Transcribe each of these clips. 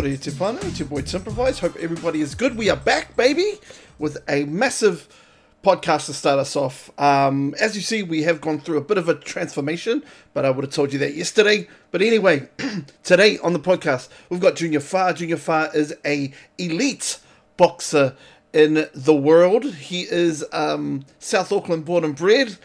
Kia te whānau, it's your boy Timprovise. Hope everybody is good. We are back, baby, with a massive podcast to start us off. Um, as you see, we have gone through a bit of a transformation, but I would have told you that yesterday. But anyway, today on the podcast, we've got Junior Fa. Junior Fa is a elite boxer in the world. He is um, South Auckland born and bred.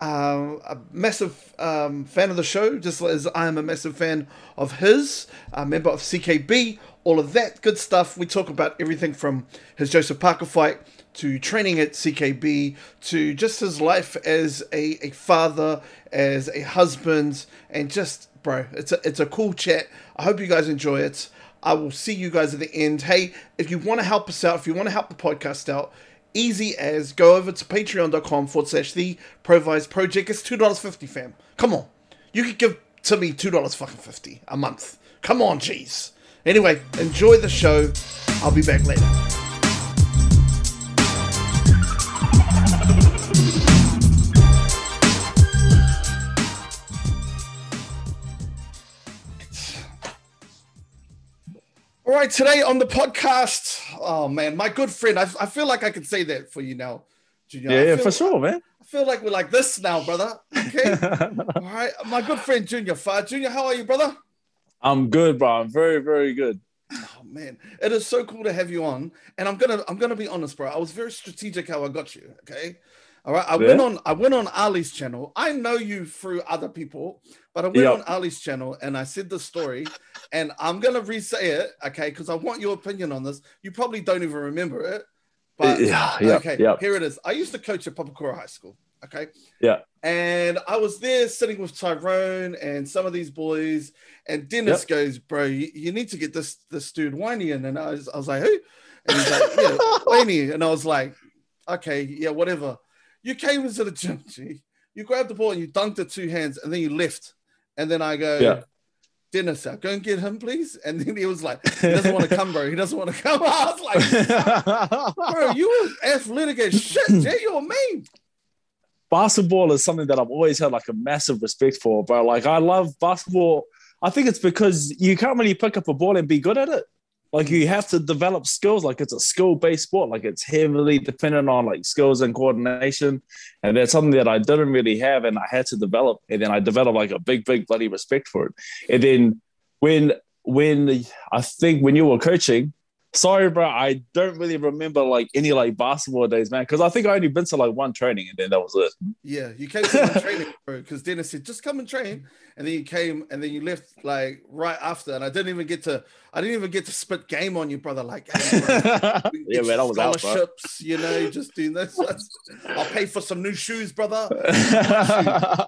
Uh, a massive um, fan of the show, just as I am a massive fan of his, a member of CKB, all of that good stuff. We talk about everything from his Joseph Parker fight to training at CKB to just his life as a, a father, as a husband, and just, bro, it's a, it's a cool chat. I hope you guys enjoy it. I will see you guys at the end. Hey, if you want to help us out, if you want to help the podcast out, easy as go over to patreon.com forward slash the Provise Project. It's $2.50, fam. Come on. You could give to me $2 fucking 50 a month. Come on, jeez. Anyway, enjoy the show. I'll be back later. All right, today on the podcast, oh man, my good friend, I, I feel like I can say that for you now, Junior. Yeah, yeah, for sure, man. I feel like we're like this now, brother. Okay. All right, my good friend Junior Fa. Junior, how are you, brother? I'm good, bro. I'm very, very good. Oh man, it is so cool to have you on. And I'm gonna I'm gonna be honest, bro. I was very strategic how I got you. Okay. All right. I went on I went on Ali's channel. I know you through other people, but I went Yeah. on Ali's channel and I said the story, and I'm gonna re-say it, okay, because I want your opinion on this. You probably don't even remember it. But yeah, yeah, okay, yeah. here it is. I used to coach at Papakura High School. Okay. Yeah. And I was there sitting with Tyrone and some of these boys, and Dennis goes, "Bro, you, you need to get this this dude Winey in." And I was, I was like, "Who?" And he's like, "Yeah, Winey." And I was like, "Okay, yeah, whatever." You came into the gym, G. You grabbed the ball and you dunked it two hands, and then you left. And then I go, Yeah. Dennis, uh, go and get him, please. And then he was like, "He doesn't want to come, bro. He doesn't want to come." I was like, bro, you were athletic as shit, Jay. You're mean. basketball is something that I've always had like a massive respect for, bro. Like I love basketball. I think it's because you can't really pick up a ball and be good at it. Like you have to develop skills. Like it's a skill-based sport. Like it's heavily dependent on like skills and coordination, and that's something that I didn't really have, and I had to develop. And then I developed like a big, big bloody respect for it. And then when when I think when you were coaching, sorry, bro, I don't really remember like any like basketball days, man, because I think I only been to like one training, and then that was it. Yeah, you came to my training, bro, because Dennis said, just come and train. And then you came and then you left like right after. And I didn't even get to I didn't even get to spit game on you, brother. Like, hey, bro, yeah, man, I was out, bro. you know, just doing this. I'll pay for some new shoes, brother. yeah,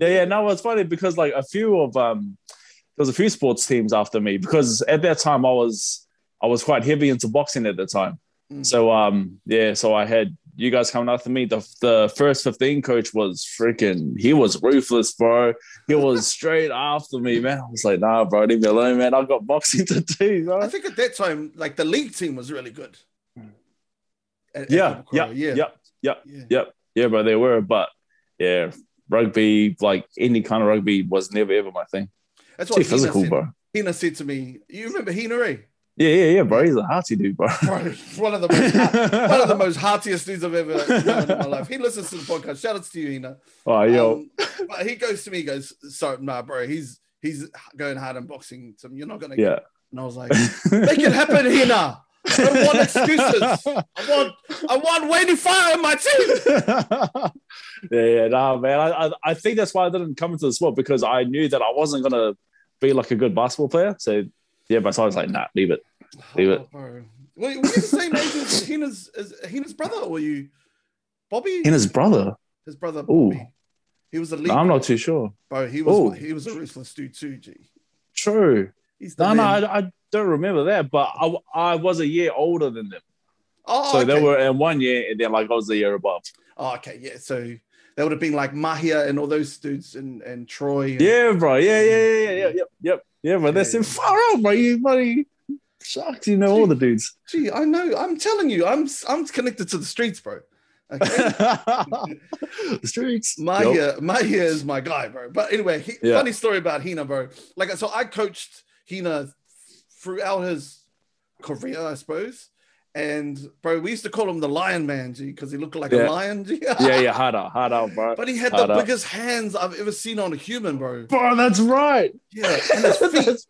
yeah. No, it's funny because like a few of um, there was a few sports teams after me because at that time I was I was quite heavy into boxing at the time. Mm. So um, yeah, so I had you guys coming after me. The the first fifteen coach was freaking. He was ruthless, bro. He was straight after me, man. I was like, nah, bro, leave me alone, man. I've got boxing to do, bro. I think at that time, like the league team was really good. At- at yeah, Papakura, yeah, yeah, yeah, yeah, yeah. Yep. Yeah, bro, they were, but yeah, rugby, like any kind of rugby, was never ever my thing. That's what Hina physical, said. bro. Hina said to me, "You remember Hina, eh? Yeah, yeah, yeah, bro. He's a hearty dude, bro. Bro, one of the most one of the most heartiest dudes I've ever known in my life. He listens to the podcast. Shout out to you, Hina. Oh, yo, Um, but he goes to me, he goes, "So, nah, bro, he's he's going hard in boxing. So you're not gonna." yeah. And I was like, "Make it happen, Hina. I don't want excuses. I want I want Wayne Fire in my team." yeah, yeah, nah, man. I, I, I think that's why I didn't come into the sport because I knew that I wasn't gonna be like a good basketball player. So yeah, but so I was like, nah, leave it. Leave it. Oh. Were, were you the same age as Hina's, as Hina's brother, or were you Bobby? His brother. His brother Ooh. Bobby. He was a lead. No, I'm not too sure. Bro, he was Ooh. he was a ruthless dude too. G. True. He's the No, no. I, I don't remember that, but I, I was a year older than them. Oh, So okay. they were in one year, and then like I was a year above. Oh, okay, yeah. So that would have been like Mahia and all those dudes and and Troy. And, Yeah, bro. Yeah, yeah, yeah, yeah, yeah, mm. yep, yep, yeah. That's Yeah. it. Far out, bro. You buddy, shocked. You know all the dudes. Gee, I know. I'm telling you, I'm I'm connected to the streets, bro. Okay. the streets. Mahia, Mahia is my guy, bro. But anyway, he, Yeah. funny story about Hina, bro. Like, so I coached Hina throughout his career, I suppose. And bro, we used to call him the Lion Man, G, because he looked like Yeah. a lion. G. Yeah, yeah, hard out, hard out, bro. But he had Hard the out. biggest hands I've ever seen on a human, bro. Bro, that's right. Yeah, and his feet. That's-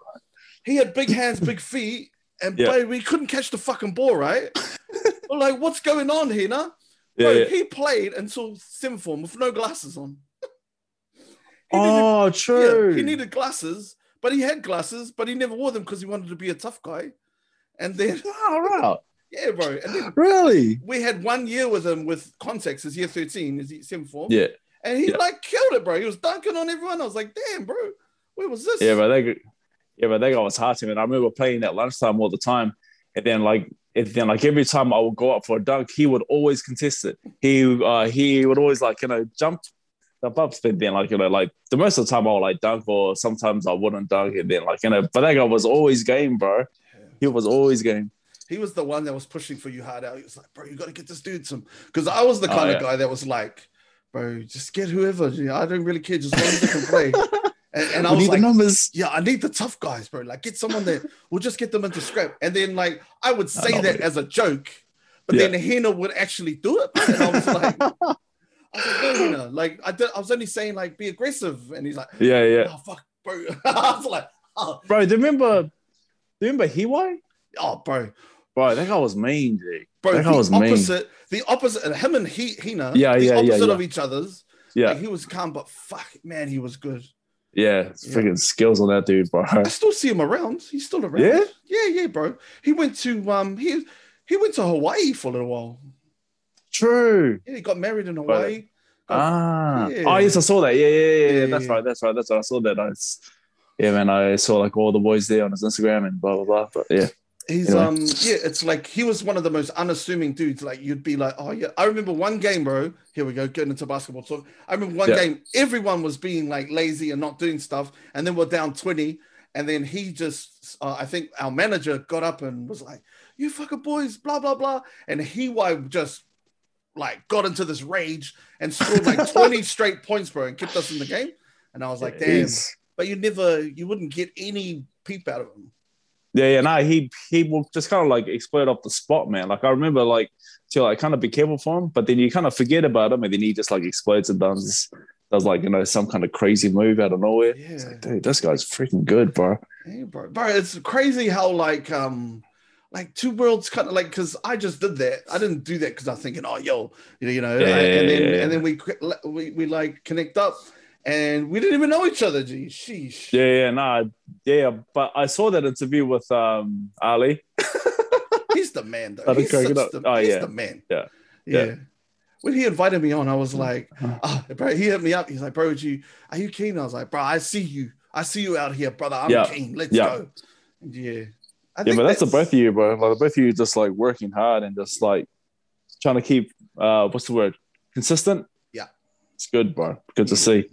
he had big hands, big feet, and Yeah. bro, we couldn't catch the fucking ball, right? We're like, what's going on here, nah? yeah, Bro, yeah. he played until sim form with no glasses on. Oh, needed- true. yeah, he needed glasses, but he had glasses, but he never wore them because he wanted to be a tough guy. And then, All right. Yeah, bro. Really? we had one year with him with context, his year 13, his year sim form. Yeah, And he Yeah. like killed it, bro. He was dunking on everyone. I was like, damn, bro, where was this? yeah, but they, yeah, but that guy was hard to me. And I remember playing at lunchtime all the time, and then like, and then like every time I would go up for a dunk, he would always contest it. He, uh, he would always like you know jump, jump up, but then like you know like the most of the time I would like dunk, or sometimes I wouldn't dunk, and then like you know, but that guy was always game, bro. He was always game. He was the one that was pushing for you hard out. He was like, bro, you got to get this dude some. Because I was the Oh, kind yeah. of guy that was like, bro, just get whoever. I don't really care, just as long as they can play. And, and I was need like, the numbers. yeah, I need the tough guys, bro. Like, get someone that will just get them into scrap. And then, like, I would say that as a joke, but Yeah. then Hina would actually do it. And I was like, I was like, no, Hina. Like, I, did, I was only saying, like, be aggressive. And he's like, Yeah, yeah. oh, fuck, bro. I was like, oh, Bro, do you remember? Do you remember Hiwai? oh bro. Bro, that guy was mean, G. Bro, That guy was mean. opposite, the opposite, and him and he, Hina, Yeah, the yeah, yeah, opposite yeah. of each other's. Yeah, Like, he was calm, but fuck, man, he was good. yeah. Yeah. freaking skills on that dude, bro. I still see him around. He's still around. Yeah? yeah, yeah, bro. He went to um, he he went to Hawaii for a little while. True. Yeah, he got married in Hawaii. Got- Ah. Yeah. Oh, yes, I saw that. Yeah, yeah, yeah. Yeah, yeah. That's yeah. right. That's right. That's right. I saw that. I yeah, man. I saw like all the boys there on his Instagram and blah blah blah. But yeah, He's Anyway. um yeah, it's like he was one of the most unassuming dudes. Like you'd be like, oh yeah. I remember one game, bro. Here we go, getting into basketball talk. I remember one Yeah. game, everyone was being like lazy and not doing stuff, and then we're down 20. And then he just uh, I think our manager got up and was like, You fucking boys, blah blah blah. And Hiwai just like got into this rage and scored like 20 straight points, bro, and kept us in the game. And I was like, damn, but you never you wouldn't get any peep out of him. Yeah, yeah. No, he he will just kind of like explode off the spot, man. Like I remember, like to like kind of be careful for him, but then you kind of forget about him, and then he just like explodes and does does like you know some kind of crazy move out of nowhere. It's Yeah. like, dude, this guy's freaking good, bro. Hey, bro, bro, it's crazy how like um like two worlds kind of like because I just did that. I didn't do that because I was thinking, oh yo, you know, you know, Yeah, I- and then yeah, and then we, we we like connect up, and we didn't even know each other. Gee, sheesh. Yeah, yeah, nah, yeah. But I saw that interview with um Ali. He's the man, though. He's, the, Oh, he's yeah. the man. Yeah. yeah. Yeah. When he invited me on, I was like, oh, bro, he hit me up. He's like, bro, would you, are you keen? I was like, bro, I see you. I see you out here, brother. I'm Yeah. keen. Let's Yeah. go. Yeah. I Yeah, but that's the both of you, bro. Like the both of you just like working hard and just like trying to keep uh what's the word? Consistent. Yeah. It's good, bro. Good to see.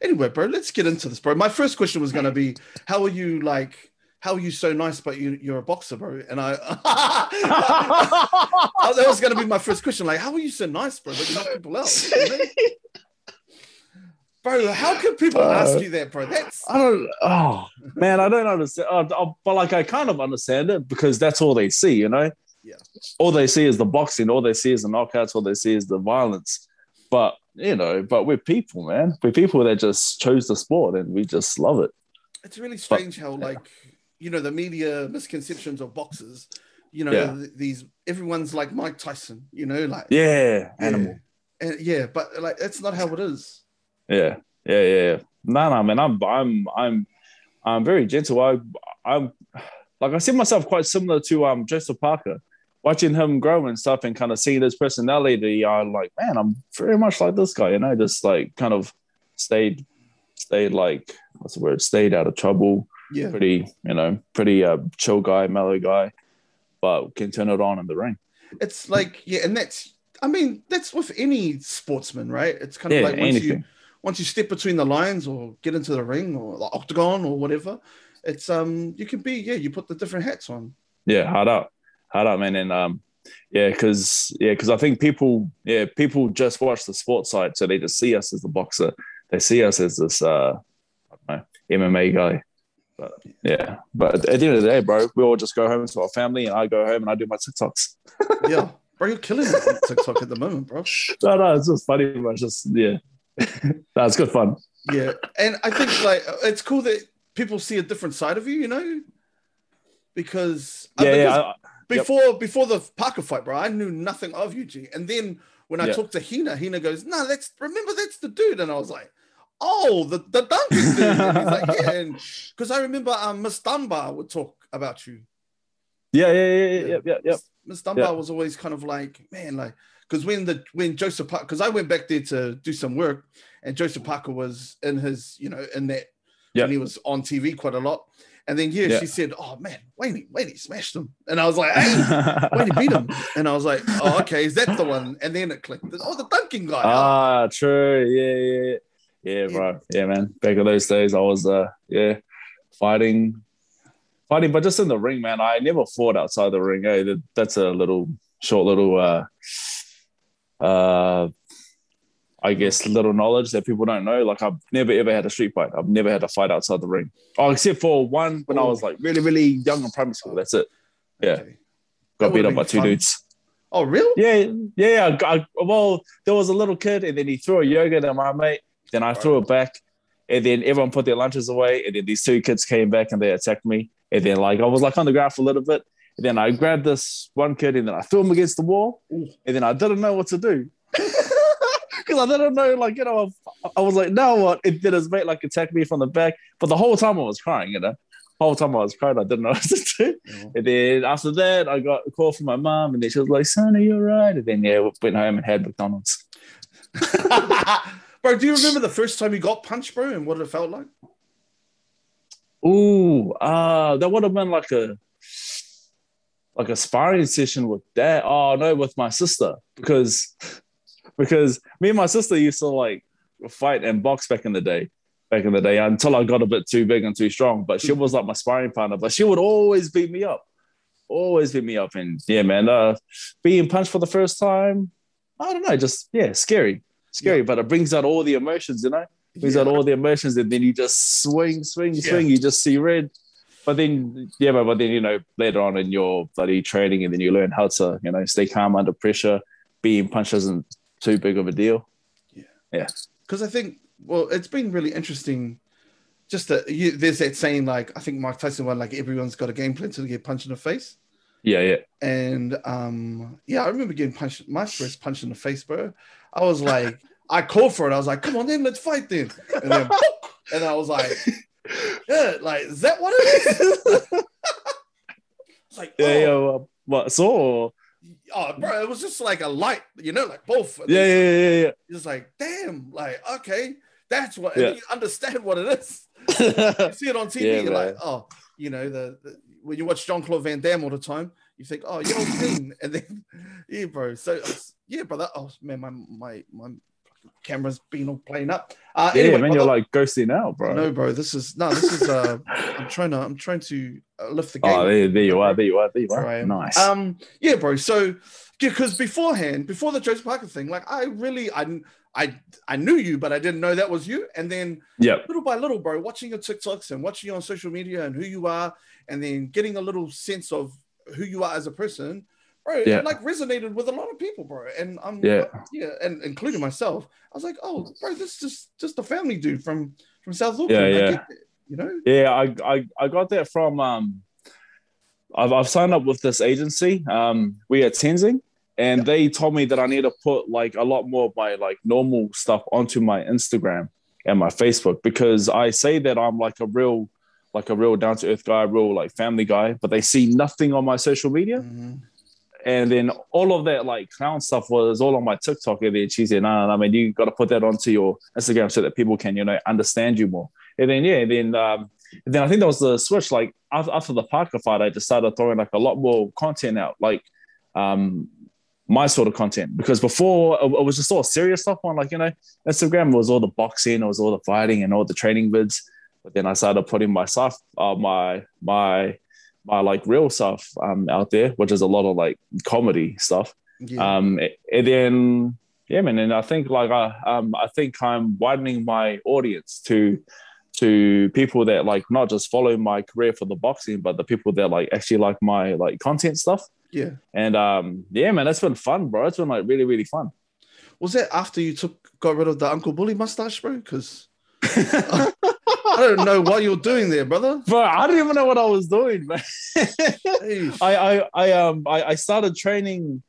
Anyway, bro, let's get into this, bro. My first question was gonna be, how are you like? How are you so nice, but you, you're a boxer, bro? And I, Oh, that was gonna be my first question. Like, how are you so nice, bro? But you knock people out, you know? bro. How can people Uh, ask you that, bro? That's I don't. Oh man, I don't understand. Uh, uh, but like, I kind of understand it because that's all they see, you know. Yeah. All they see is the boxing. All they see is the knockouts. All they see is the violence. But you know, but we're people, man. We're people that just chose the sport, and we just love it. it's really strange how like you know the media misconceptions of boxers. You know, Yeah. these everyone's like Mike Tyson. You know, like Yeah, yeah. animal. And yeah, but like that's not how it is. Yeah, yeah, yeah. yeah. No, no, man. I'm, I'm, I'm, I'm very gentle. I, I'm, like I see myself quite similar to um Joseph Parker. Watching him grow and stuff, and kind of seeing his personality, I'm like, man, I'm very much like this guy. You know, just like kind of stayed, stayed like what's the word? Stayed out of trouble. Yeah, Pretty, you know, pretty uh, chill guy, mellow guy, but can turn it on in the ring. it's like yeah, and that's I mean that's with any sportsman, right? It's kind of Yeah, like once you once you step between the lines or get into the ring or the octagon or whatever, it's um you can be yeah you put the different hats on. Yeah, hard up, hard up, man. And um, yeah, because yeah, because I think people, yeah, people just watch the sports side, so they just see us as the boxer. They see us as this, uh, I don't know, MMA guy. But yeah, but at the end of the day, bro, we all just go home to our family, and I go home and I do my TikToks. yeah, bro, you're killing it on TikTok at the moment, bro. No, no, it's just funny, bro. It's just yeah, that's good fun. Yeah, and I think like it's cool that people see a different side of you, you know, because Yeah, because yeah, I- before before the Parker fight, bro, I knew nothing of you, G. And then when I Yeah. talked to Hina, Hina goes, "No, that's remember that's the dude," and I was like. Oh, the the Duncan dude. And he's like, yeah, and because I remember um, Miss Dunbar would talk about you. yeah, yeah, yeah, yeah, yeah, yeah, yeah. Miss Dunbar Yeah. was always kind of like, man, like, because when the when Joseph Parker, because I went back there to do some work, and Joseph Parker was in his, you know, in that, Yeah. and he was on TV quite a lot. And then yeah, Yeah. she said, "Oh man, Wayne, Wayne smashed him," and I was like, "Hey, Wayne beat him," and I was like, "Oh, okay, is that the one?" And then it clicked. Oh, the Duncan guy. Ah, true. Yeah, yeah, yeah. Yeah, bro. Yeah, man. Back in those days, I was uh yeah, fighting fighting, but just in the ring, man. I never fought outside the ring. Hey, that, that's a little short little uh uh I guess little knowledge that people don't know. Like I've never ever had a street fight. I've never had a fight outside the ring. Oh, except for one when I oh. was like really, really young in primary school. That's it. Yeah. Okay. Got beat up by two fun. dudes. Oh, really? Yeah, yeah, yeah. I, I- well, there was a little kid, and then he threw a yogurt at my mate. Then I threw it back, and then everyone put their lunches away. And then these two kids came back and they attacked me. And then like I was like on the ground for a little bit. And then I grabbed this one kid and then I threw him against the wall. Ooh. And then I didn't know what to do because I didn't know like you know I, was like now what? It did his mate like attacked me from the back, but the whole time I was crying. You know, the whole time I was crying, I didn't know what to do. Yeah. And then after that, I got a call from my mom, and then she was like, "Son, are you alright?" And then yeah, we went home and had McDonald's. bro, do you remember the first time you got punched, bro, and what it felt like? Ooh, uh, that would have been like a like a sparring session with dad. Oh no, with my sister because because me and my sister used to like fight and box back in the day. Back in the day, until I got a bit too big and too strong. But she was like my sparring partner. But she would always beat me up, always beat me up. And yeah, man, uh, being punched for the first time, I don't know, just yeah, scary, scary. But it brings out all the emotions, you know brings out all the emotions, and then you just swing, swing, Yeah. swing. You just see red. But then, yeah, but, but then you know later on in your bloody training, and then you learn how to you know stay calm under pressure. Being punched isn't too big of a deal. Yeah. Yeah. Because I think well, it's been really interesting. Just that you, there's that saying like I think Mike Tyson one like everyone's got a game plan to get punched in the face, Yeah, yeah, and um yeah, I remember getting punched my first punch in the face, bro. I was like, I called for it. I was like, come on, then let's fight then, and then and I was like, yeah, like is that what it is? like yeah, oh, yeah. Well, what so? Oh, bro, it was just like a light, you know, like both. Yeah, then yeah, yeah, It's like, damn, like okay, that's what. Yeah. You understand what it is. you see it on TV, Yeah, you're man. like, oh, you know, the, the when you watch Jean-Claude Van Damme all the time, you think, oh, you're clean, and then yeah, bro. So yeah, brother. Oh man, my my my camera's been all playing up. Uh, yeah, anyway, man, you're like ghosting now, bro. no, bro. This is no, this is. uh I'm trying to I'm trying to uh, lift the game. oh, there, there you are, there you are, there you are. am. Nice. Um, yeah, bro. So, because beforehand, before the Joseph Parker thing, like I really, I, I, I knew you, but I didn't know that was you. And then yeah, little by little, bro, watching your TikToks and watching you on social media and who you are, and then getting a little sense of who you are as a person, bro, Yeah. it like resonated with a lot of people, bro. And I'm, Yeah. yeah, and including myself. I was like, oh, bro, this is just just a family dude from from South Auckland. Yeah, yeah. you know. Yeah, I, I, I got that from um I've, I've signed up with this agency. Um we at Tenzing and they told me that I need to put like a lot more of my like normal stuff onto my Instagram and my Facebook because I say that I'm like a real like a real down to earth guy, real like family guy, but they see nothing on my social media. Mhm. And then all of that like clown stuff was all on my TikTok. And then she said, no, no, I mean, you got to put that onto your Instagram so that people can, you know, understand you more. And then, yeah, then, um, then I think that was the switch. Like after, after the Parker fight, I just started throwing like a lot more content out, like um, my sort of content. Because before it was just all serious stuff on like, you know, Instagram was all the boxing, it was all the fighting and all the training vids. But then I started putting my stuff, uh, my, my, my like real stuff um, out there, which is a lot of like comedy stuff. Yeah. Um, and then yeah, man, and I think like I um I think I'm widening my audience to to people that like not just follow my career for the boxing, but the people that like actually like my like content stuff. Yeah. And um, yeah, man, that's been fun, bro. It's been like really, really fun. Was that after you took got rid of the Uncle Bully mustache, bro? Because I don't know what you're doing there, brother. Bro, I don't even know what I was doing, man. I, I, I, um, I, I started training.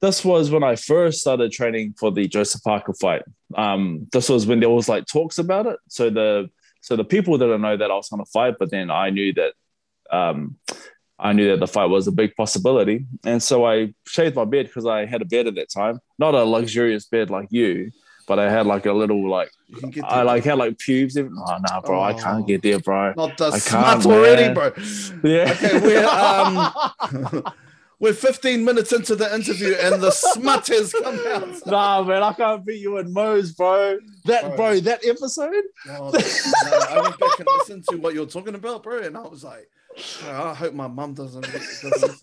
This was when I first started training for the Joseph Parker fight. Um, this was when there was like talks about it. So the, so the people didn't know that I was going to fight, but then I knew that, um, I knew that the fight was a big possibility, and so I shaved my beard because I had a bed at that time, not a luxurious bed like you, but I had like a little like you can get I like had like pubes. in- Oh no, bro, I Oh. can't get there, bro. not the I already, bro. Yeah. Okay, we're um we're 15 minutes into the interview and the smut has come out. Nah, man, I can't beat you in Mo's, bro. That, Bro. bro, that episode. Oh, no, I went back and listened to what you're talking about, bro, and I was like, I hope my mum doesn't. doesn't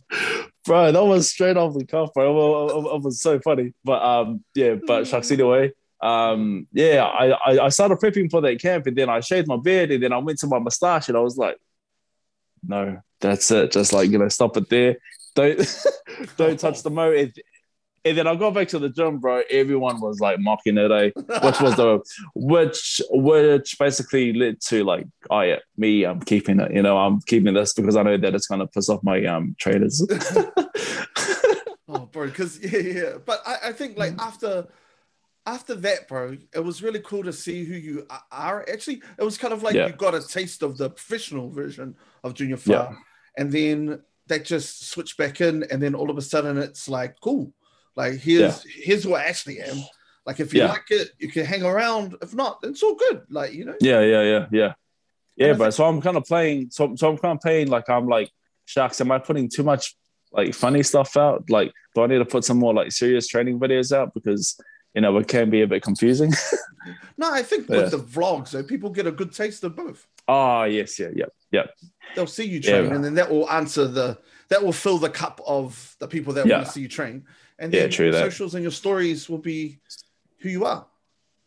Bro, that was straight off the cuff, bro. It, was- it was so funny. But um, yeah, but shucks anyway. Um, yeah, I, I started prepping for that camp, and then I shaved my beard, and then I went to my mustache, and I was like, no, that's it. Just like you know, stop it there. Don't don't touch the mo. And, and then I got back to the gym, bro. Everyone was like mocking it, eh? which was the which which basically led to like, oh yeah, me, I'm keeping it. You know, I'm keeping this because I know that it's gonna piss off my um trainers. Oh, bro, because yeah, yeah. But I, I think Mm. like after after that, bro, it was really cool to see who you are. Actually, it was kind of like Yeah. you got a taste of the professional version of Junior Yeah. And then that just switched back in, and then all of a sudden it's like cool. Like here's here's who I actually am. Like if you Yeah. like it, you can hang around. If not, it's all good. Like you know. yeah, yeah, yeah, yeah, yeah, And I bro. So I'm kind of playing. So so I'm kind of playing like I'm like sharks. Am I putting too much like funny stuff out? Like, do I need to put some more like serious training videos out because you know it can be a bit confusing. No, I think Yeah. with the vlogs, though, people get a good taste of both. oh yes, yeah, yeah, yeah. They'll see you Yeah. train, and then that will answer the that will fill the cup of the people that Yeah. want to see you train. And Yeah, true your that. socials and your stories will be who you are.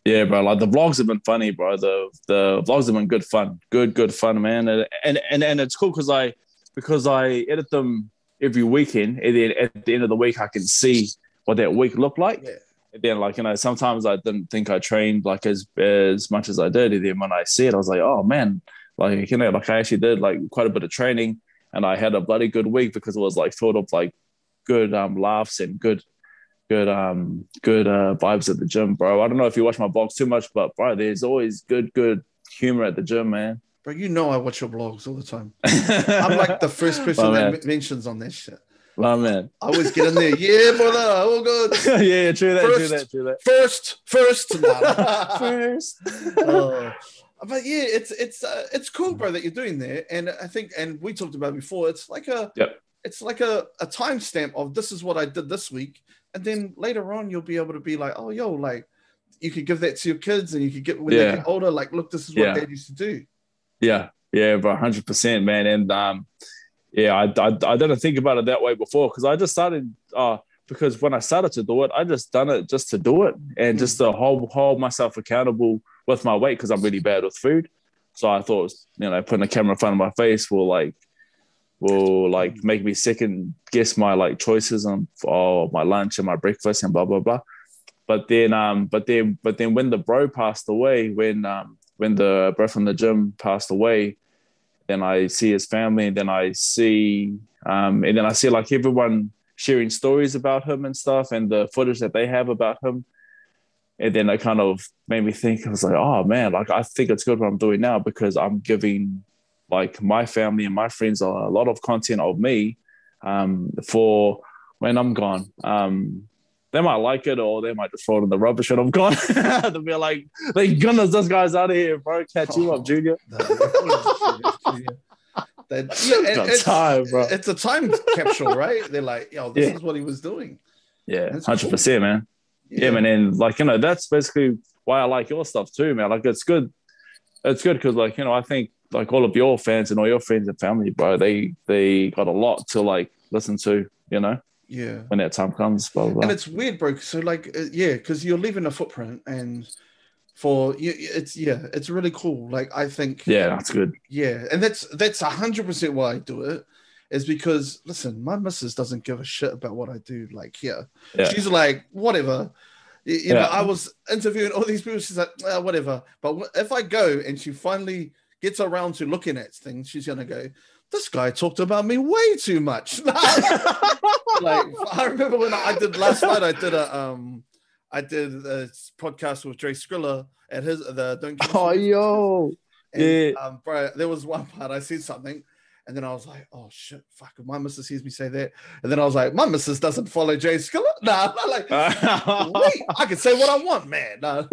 Yeah, bro. Like the vlogs have been funny, bro. The the vlogs have been good fun, good good fun, man. And and and, and it's cool because I because I edit them every weekend, and then at the end of the week I can see what that week looked like. Yeah. Then like you know sometimes I didn't think I trained like as as much as I did, and then when I see it, I was like, oh man, like you know, like I actually did like quite a bit of training, and I had a bloody good week because it was like filled of like good um laughs and good good um good uh vibes at the gym, bro. I don't know if you watch my vlogs too much, but bro, there's always good good humor at the gym, man. Bro, you know I watch your vlogs all the time. I'm like the first person My that mentions on that shit. My man. I always get in there. Yeah, brother. All good. yeah, yeah, true that, true that, true that. First, first. Nah. First. Uh, but yeah, it's it's uh, it's cool, bro, that you're doing there. And I think, and we talked about it before. It's like a Yep. it's like a a timestamp of this is what I did this week, and then later on you'll be able to be like, oh, yo, like you could give that to your kids, and you could get when they get older, like, look, this is what Yeah. dad used to do. Yeah, yeah, bro, hundred percent, man. And um, yeah, I, I I didn't think about it that way before because I just started uh because when I started to do it, I just done it just to do it and just to hold hold myself accountable with my weight because I'm really bad with food. So I thought, you know, putting a camera in front of my face will like will like make me second guess my like choices on for my lunch and my breakfast and blah blah blah. But then um but then but then when the bro passed away, when um when the bro from the gym passed away, then I see his family, and then I see um and then I see like everyone sharing stories about him and stuff and the footage that they have about him. And then it kind of made me think, I was like, oh man, like I think it's good what I'm doing now because I'm giving like my family and my friends a lot of content of me um, for when I'm gone. Um, they might like it or they might just throw it in the rubbish and I'm gone. They'll be like, thank goodness this guy's out of here, bro. Catch you up, Junior. Yeah, it's, time, bro. it's a time capsule, right? They're like, yo, this Yeah. is what he was doing. Yeah, That's 100%, man. Yeah. man. And like, you know, that's basically why I like your stuff too, man. Like, it's good. It's good because, like, you know, I think like all of your fans and all your friends and family, bro, they they got a lot to like listen to, you know, Yeah. when that time comes. Blah, blah, blah. And it's weird, bro. So like, uh, yeah, because you're leaving a footprint, and for you. It's yeah, it's really cool. Like I think Yeah, that's good. yeah, and that's that's a hundred percent why I do it. Is because listen, my missus doesn't give a shit about what I do. Like here, Yeah. she's like whatever. You, you know, I was interviewing all these people. She's like, "Ah, whatever. But if I go and she finally gets around to looking at things, she's gonna go. This guy talked about me way too much. like I remember when I did last night. I did a um, I did a podcast with Dre Skrilla at his the Don't Give Oh, yo. and, Yeah. um, bro, there was one part I said something, and then I was like, "Oh shit, fuck!" If my missus hears me say that, and then I was like, "My missus doesn't follow Jay Skiller." Nah, I'm like, wait, I can say what I want, man. Nah.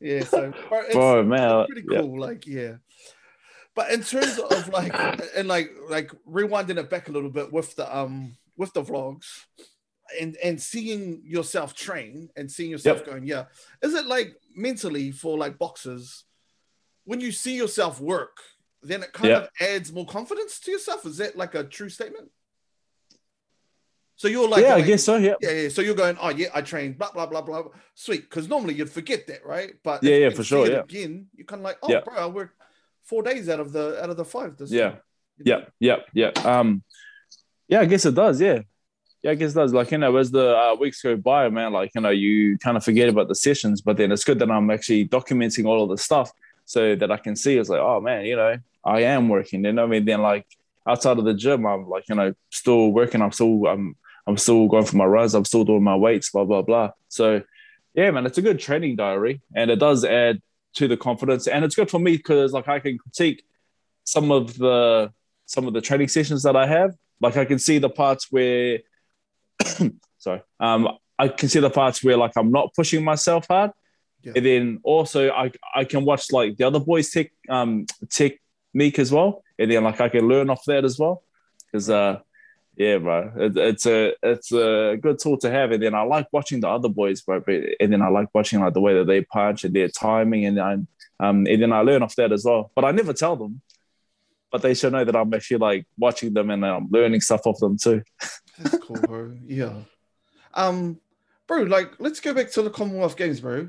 Yeah, so bro, it's, Bro, man. it's pretty yeah. cool. Like, yeah. But in terms of like, and like, like rewinding it back a little bit with the um with the vlogs, and and seeing yourself train and seeing yourself Yep. going, yeah, is it like mentally for like boxers when you see yourself work, then it kind Yeah. of adds more confidence to yourself? Is that like a true statement? So you're like, yeah, I guess so. Yeah. yeah, yeah. So you're going, oh yeah, I trained, blah blah blah blah. blah. Sweet, because normally you'd forget that, right? But Yeah, yeah, for sure, yeah. Again, you're kind of like, oh, Yeah. bro, I worked four days out of the out of the five. This Yeah. you know? Yeah, yeah, yeah. Um, yeah, I guess it does. Yeah, yeah, I guess it does. Like you know, as the uh, weeks go by, man, like you know, you kind of forget about the sessions, but then it's good that I'm actually documenting all of the stuff so that I can see. It's like, oh man, you know, I am working. You know, I mean, then like outside of the gym, I'm like, you know, still working. I'm still, I'm, I'm still going for my runs. I'm still doing my weights. Blah blah blah. So, yeah, man, it's a good training diary, and it does add to the confidence, and it's good for me because like I can critique some of the some of the training sessions that I have. Like I can see the parts where, sorry, um, I can see the parts where like I'm not pushing myself hard, Yeah. and then also I I can watch like the other boys tech um technique as well, and then like I can learn off that as well, because uh. Yeah, bro. It, it's a it's a good tool to have, and then I like watching the other boys, bro. But, and then I like watching like the way that they punch and their timing, and I'm um, and then I learn off that as well. But I never tell them but they should know that I'm actually like watching them and I'm learning stuff off them too. That's cool, bro. Yeah. Um, bro, like let's go back to the Commonwealth Games, bro.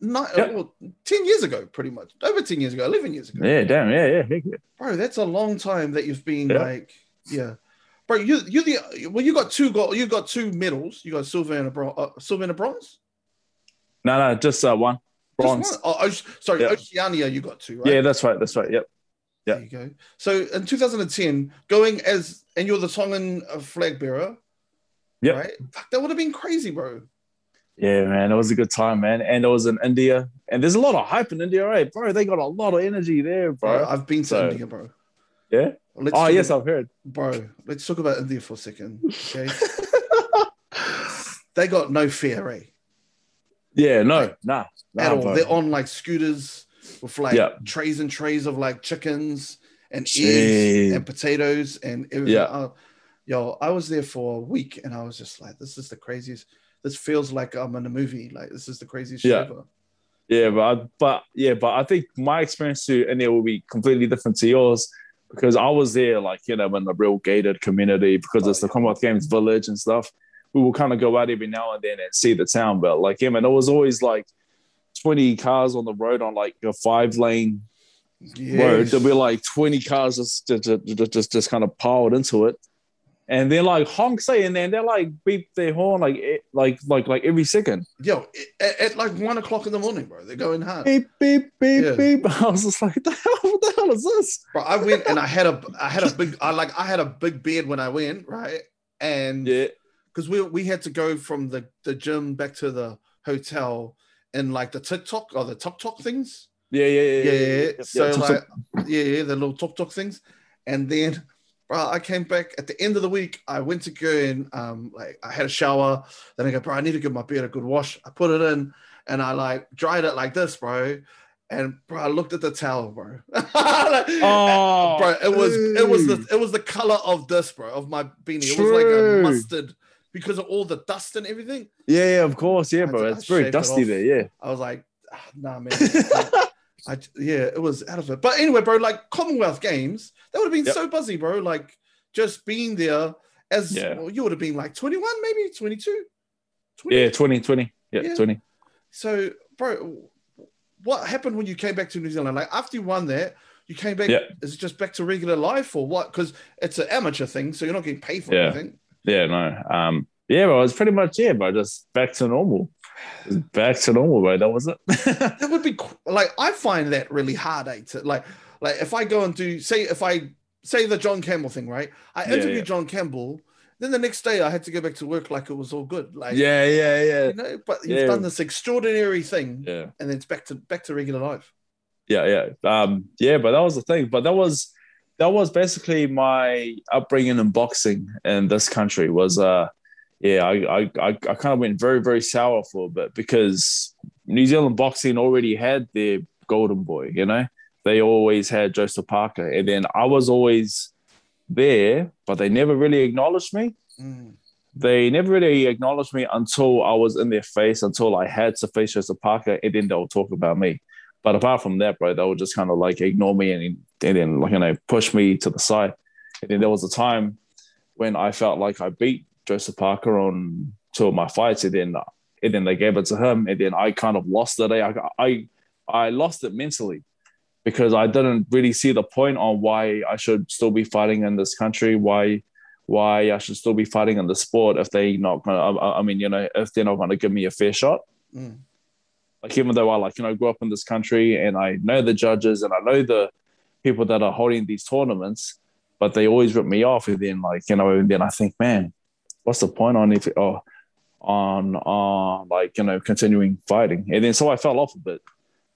Not Yeah. well, ten years ago, pretty much over ten years ago, eleven years ago. Yeah, damn, yeah, yeah, yeah. Bro, that's a long time that you've been Yeah. like, yeah. Bro, you you the well, you got two gold, you got two medals. You got silver and a bronze. Uh, silver and a bronze. No, no, just uh, one Just bronze. one? Oh, Oce- sorry, Yeah. Oceania. You got two, right? Yeah, that's right, that's right. Yep. yeah. There you go. So in 2010, going as and you're the Tongan uh, flag bearer. Yep. Right. Fuck, that would have been crazy, bro. Yeah, man, it was a good time, man. And it was in India, and there's a lot of hype in India, right, bro? They got a lot of energy there, Bro, bro. I've been to So- India, bro. Yeah. Let's Oh yes, about- I've heard. bro. Let's talk about India for a second. Okay. they got no fear, eh? Yeah, no, nah, nah At all. bro. They're on like scooters with like Yeah. trays and trays of like chickens and eggs and potatoes and everything. Yeah. Uh, yo, I was there for a week and I was just like, this is the craziest. This feels like I'm in a movie. Like this is the craziest Yeah. ever. Yeah, but I, but yeah, but I think my experience to India will be completely different to yours because I was there, like you know, in the real gated community because Oh, it's the. Commonwealth Games village and stuff. We will kind of go out every now and then and see the town, but like yeah, man, it was always like twenty cars on the road on like a five lane road. There'll be like twenty cars just just just, just, just kind of piled into it. And they're like honk say, and then they're like beep their horn like like like like every second. Yo, at, at like one o'clock in the morning, bro. They're going hard. beep beep beep Yeah. beep. I was just like, the hell, what the hell is this? Bro, I went and I had a I had a big I like I had a big bed when I went, right? And Yeah, because we we had to go from the the gym back to the hotel in like the TikTok or the Tok Tok things. yeah, yeah, yeah. Yeah, yeah, yeah. So Yeah, like, yeah, yeah, the little Tok Tok things, and then. Bro, I came back at the end of the week. I went to go and um, like I had a shower. Then I go, bro, I need to give my beard a good wash. I put it in and I like dried it like this, bro. And bro, I looked at the towel, bro. Like, Oh, bro, it was it was the it was the color of this, bro, of my beanie. It was like a mustard because of all the dust and everything. yeah, yeah, of course, yeah, bro. had It's I very shaved it dusty there, yeah. I was like, ah, nah, man. I yeah, it was out of it. But anyway, bro, like Commonwealth Games, that would have been Yep. so buzzy, bro. Like just being there as Yeah. well, you would have been like 21, maybe 22. 20. Yeah, 20, 20. Yeah, Yeah. 20. So, bro, what happened when you came back to New Zealand? Like after you won that, you came back. Yeah. Is it just back to regular life or what? Because it's an amateur thing, so you're not getting paid for Yeah. anything. Yeah, no. Um, yeah, bro, it's pretty much yeah, bro. Just back to normal. Just back to normal, bro. That was it. That would be like I find that really hard. Eh? To, like, like if I go and do say if I say the John Campbell thing, right? I Yeah, interviewed yeah. John Campbell. Then the next day I had to go back to work like it was all good. Like, yeah, yeah, yeah, you know. But you've Yeah. done this extraordinary thing, yeah. and then it's back to back to regular life. yeah, yeah, um, yeah. But that was the thing. But that was that was basically my upbringing in boxing in this country. Was uh, yeah, I I I, I kind of went very very sour for a bit because New Zealand boxing already had their golden boy. You know, they always had Joseph Parker, and then I was always there, but they never really acknowledged me. Mm. They never really acknowledged me until I was in their face, until I had to face Joseph Parker, and then they'll talk about me. But apart from that, bro, they would just kind of like ignore me and, and then like you know push me to the side. And then there was a time when I felt like I beat Joseph Parker on two of my fights, and then and then they gave it to him, and then I kind of lost it. I I I lost it mentally because I didn't really see the point on why I should still be fighting in this country, why why I should still be fighting in the sport if they not gonna. I, I mean, you know, if they're not gonna give me a fair shot Mm. like even though I like you know grew up in this country and I know the judges and I know the people that are holding these tournaments, but they always rip me off and then like you know and then I think man, what's the point on if oh on on like you know continuing fighting and then so I fell off a bit,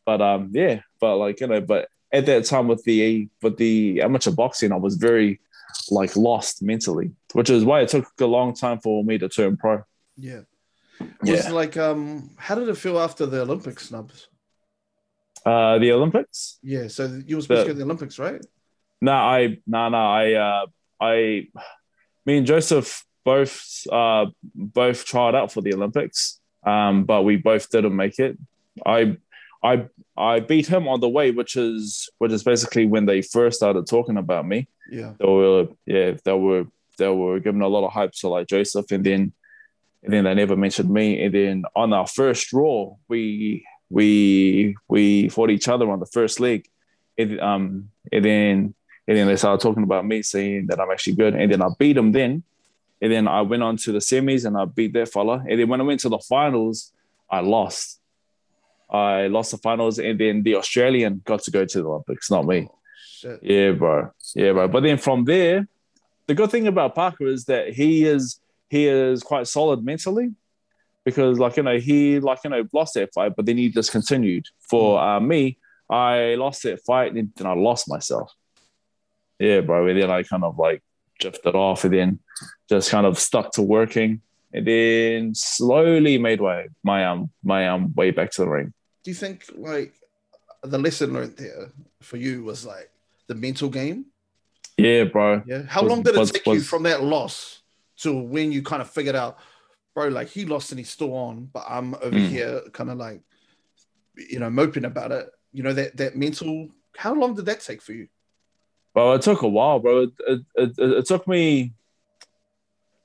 but um yeah, but like you know but at that time with the with the amateur boxing I was very like lost mentally, which is why it took a long time for me to turn pro. Yeah. Was Yeah. like um how did it feel after the Olympic snubs? Uh, the Olympics. Yeah, so you were supposed The- to go to the Olympics, right? No, I no no I uh I me and Joseph both uh both tried out for the Olympics. Um, but we both didn't make it. I I I beat him on the way, which is which is basically when they first started talking about me. Yeah. They were yeah, they were they were giving a lot of hype to like Joseph and then and then they never mentioned me. And then on our first draw, we we we fought each other on the first leg. And, um, and then and then they started talking about me, saying that I'm actually good. And then I beat him then. And then I went on to the semis and I beat that fella. And then when I went to the finals, I lost. I lost the finals, and then the Australian got to go to the Olympics, not me. Shit. Yeah, bro. Yeah, bro. But then from there, the good thing about Parker is that he is he is quite solid mentally because like you know he like you know lost that fight, but then he just continued. For uh, me, I lost that fight and then I lost myself. Yeah, bro. And then I kind of like drifted off and then just kind of stuck to working and then slowly made way my um my um way back to the ring. Do you think like the lesson learned there for you was like the mental game? Yeah, bro. Yeah. How Was- long did it was- take you from that loss to when you kind of figured out, bro, like he lost and he's still on, but I'm over Mm. here kind of like, you know, moping about it. You know, that that mental how long did that take for you? Well, it took a while, bro. It, it, it, it took me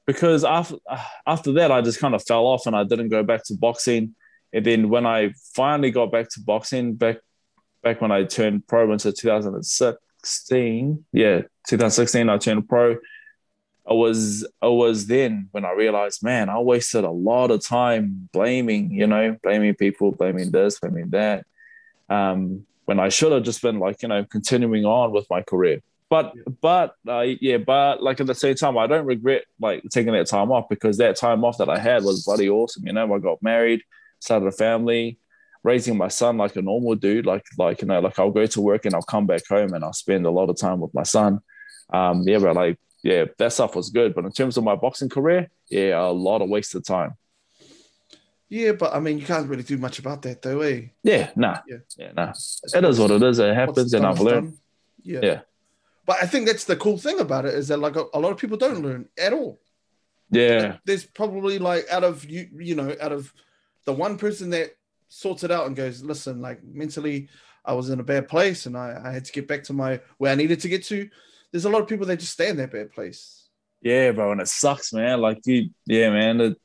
because after after that, I just kind of fell off and I didn't go back to boxing. And then when I finally got back to boxing, back back when I turned pro into 2016, yeah, 2016, I turned pro. I was I was then when I realized, man, I wasted a lot of time blaming, you know, blaming people, blaming this, blaming that. Um, when I should have just been like, you know, continuing on with my career. But but uh, yeah, but like at the same time, I don't regret like taking that time off because that time off that I had was bloody awesome. You know, I got married, started a family, raising my son like a normal dude. Like like you know, like I'll go to work and I'll come back home and I'll spend a lot of time with my son. Um, yeah, but like yeah, that stuff was good. But in terms of my boxing career, yeah, a lot of wasted time. Yeah, but I mean, you can't really do much about that, though, eh? Yeah, nah, Yeah. yeah, nah. It is what it is. It happens, and I've learned. Yeah. Yeah. But I think that's the cool thing about it is that like a, a lot of people don't learn at all. Yeah, There's probably like out of you, you know, out of the one person that sorts it out and goes, listen, like mentally, I was in a bad place and I, I had to get back to my where I needed to get to. There's a lot of people that just stay in that bad place. Yeah, bro, and it sucks, man. Like you, yeah, man. It,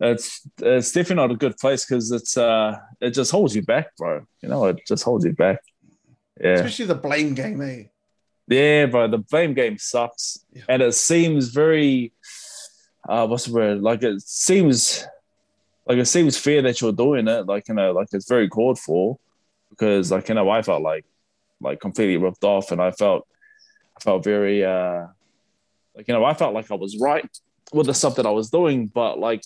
it's it's definitely not a good place because it's uh it just holds you back, bro. You know, it just holds you back. Yeah, Especially the blame game, eh? yeah, bro. The blame game sucks, Yeah. and it seems very uh what's the word? Like it seems like it seems fair that you're doing it. Like you know, like it's very called for because like you know, I felt like like completely ripped off, and I felt I felt very uh like you know, I felt like I was right with the stuff that I was doing, but like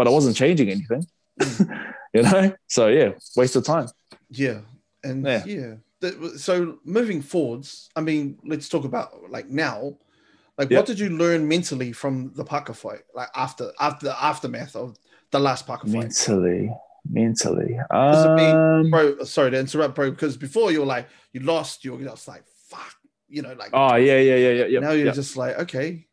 but I wasn't changing anything. you know? So yeah, waste of time. Yeah, and yeah. Yeah. So moving forwards, I mean, let's talk about like now. Like, Yeah. what did you learn mentally from the Parker fight? Like after after the aftermath of the last Parker fight, Mentally. Mentally. Mean- Um, bro. Sorry to interrupt, bro. Because before you were like you lost, you were just like fuck, you know, like oh yeah, yeah, yeah, yeah. now you're yeah. just like okay,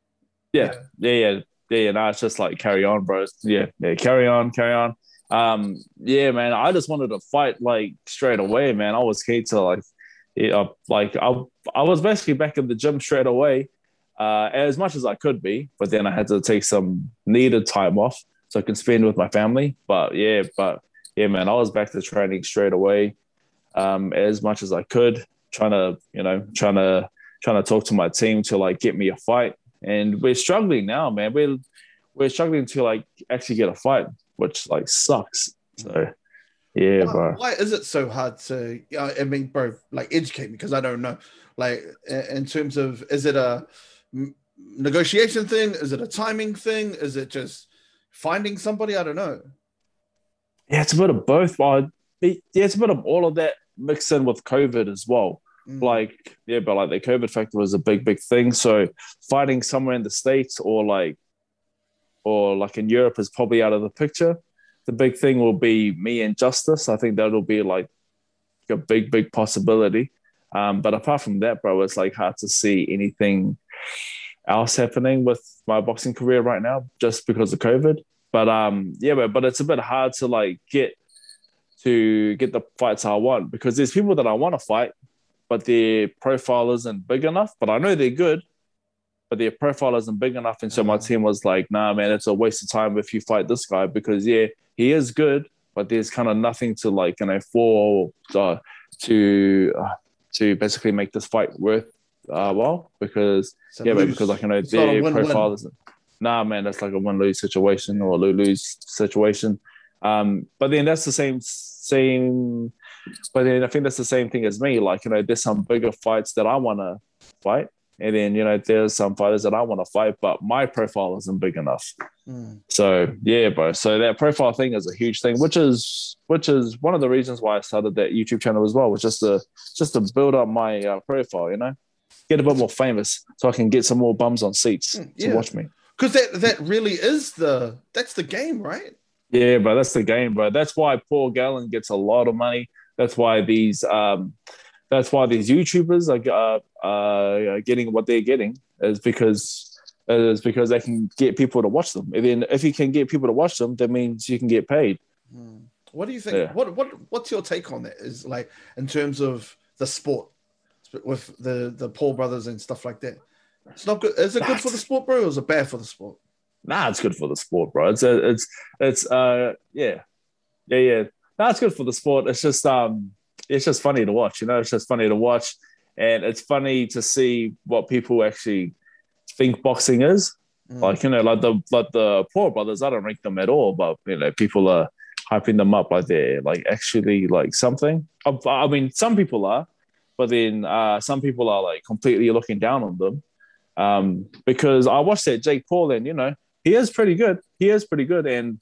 yeah, yeah, yeah, yeah. No, it's just like carry on, bro. Yeah, yeah, carry on, carry on. Um, yeah, man. I just wanted to fight like straight away, man. I was keen to like, yeah, like I, I was basically back in the gym straight away, uh, as much as I could be. But then I had to take some needed time off so I can spend with my family. But yeah, but yeah, man, I was back to training straight away, um, as much as I could, trying to, you know, trying to trying to talk to my team to like get me a fight and we're struggling now, man. We're we're struggling to like actually get a fight, which like sucks. So yeah, why, bro. why is it so hard to? Yeah, I mean, bro, like educate me because I don't know. Like in terms of, is it a negotiation thing? Is it a timing thing? Is it just finding somebody? I don't know. Yeah, it's a bit of both, but yeah, it's a bit of all of that mixed in with COVID as well. Mm. Like yeah, but like the COVID factor was a big, big thing. So fighting somewhere in the states or like or like in Europe is probably out of the picture. The big thing will be me and Justis. I think that'll be like a big, big possibility. Um, but apart from that, bro, it's like hard to see anything else happening with my boxing career right now just because of COVID. But um, yeah, but, but it's a bit hard to like get to get the fights I want because there's people that I want to fight, but their profile isn't big enough. But I know they're good, but their profile isn't big enough. And so my Mhm. team was like, nah, man, it's a waste of time if you fight this guy because yeah, he is good, but there's kind of nothing to like, you know, for uh, to uh, to basically make this fight worth uh, well because So yeah, lose. because like you know It's their profile isn't. Nah, man, that's like a win lose situation or a lose lose situation. Um, but then that's the same same. But then I think that's the same thing as me. Like you know, there's some bigger fights that I want to fight, and then you know there's some fighters that I want to fight, but my profile isn't big enough. Mm. So yeah, bro. So that profile thing is a huge thing, which is which is one of the reasons why I started that YouTube channel as well, was just to just to build up my uh, profile, you know, get a bit more famous, so I can get some more bums on seats Mm, to watch me. Because that that really is the that's the game, right? Yeah, bro, that's the game, bro. That's why Paul Gallen gets a lot of money. That's why these um, that's why these YouTubers are uh, uh, getting what they're getting is because is because they can get people to watch them. And then if you can get people to watch them, that means you can get paid. Mm. What do you think? Yeah. What what what's your take on that? Is like in terms of the sport with the the Paul brothers and stuff like that. It's not good. Is it good for the sport, bro, or is it bad for the sport? Nah, it's good for the sport, bro. It's it's it's uh yeah, yeah, yeah. Nah, it's good for the sport. It's just um, it's just funny to watch. You know, it's just funny to watch, and it's funny to see what people actually think boxing is. Mm. Like you know, like the like the Paul brothers, I don't rank them at all, but you know, people are hyping them up like they're like actually like something. I, I mean, some people are, but then uh, some people are like completely looking down on them. Um, because I watched that Jake Paul, and you know, he is pretty good. He is pretty good, and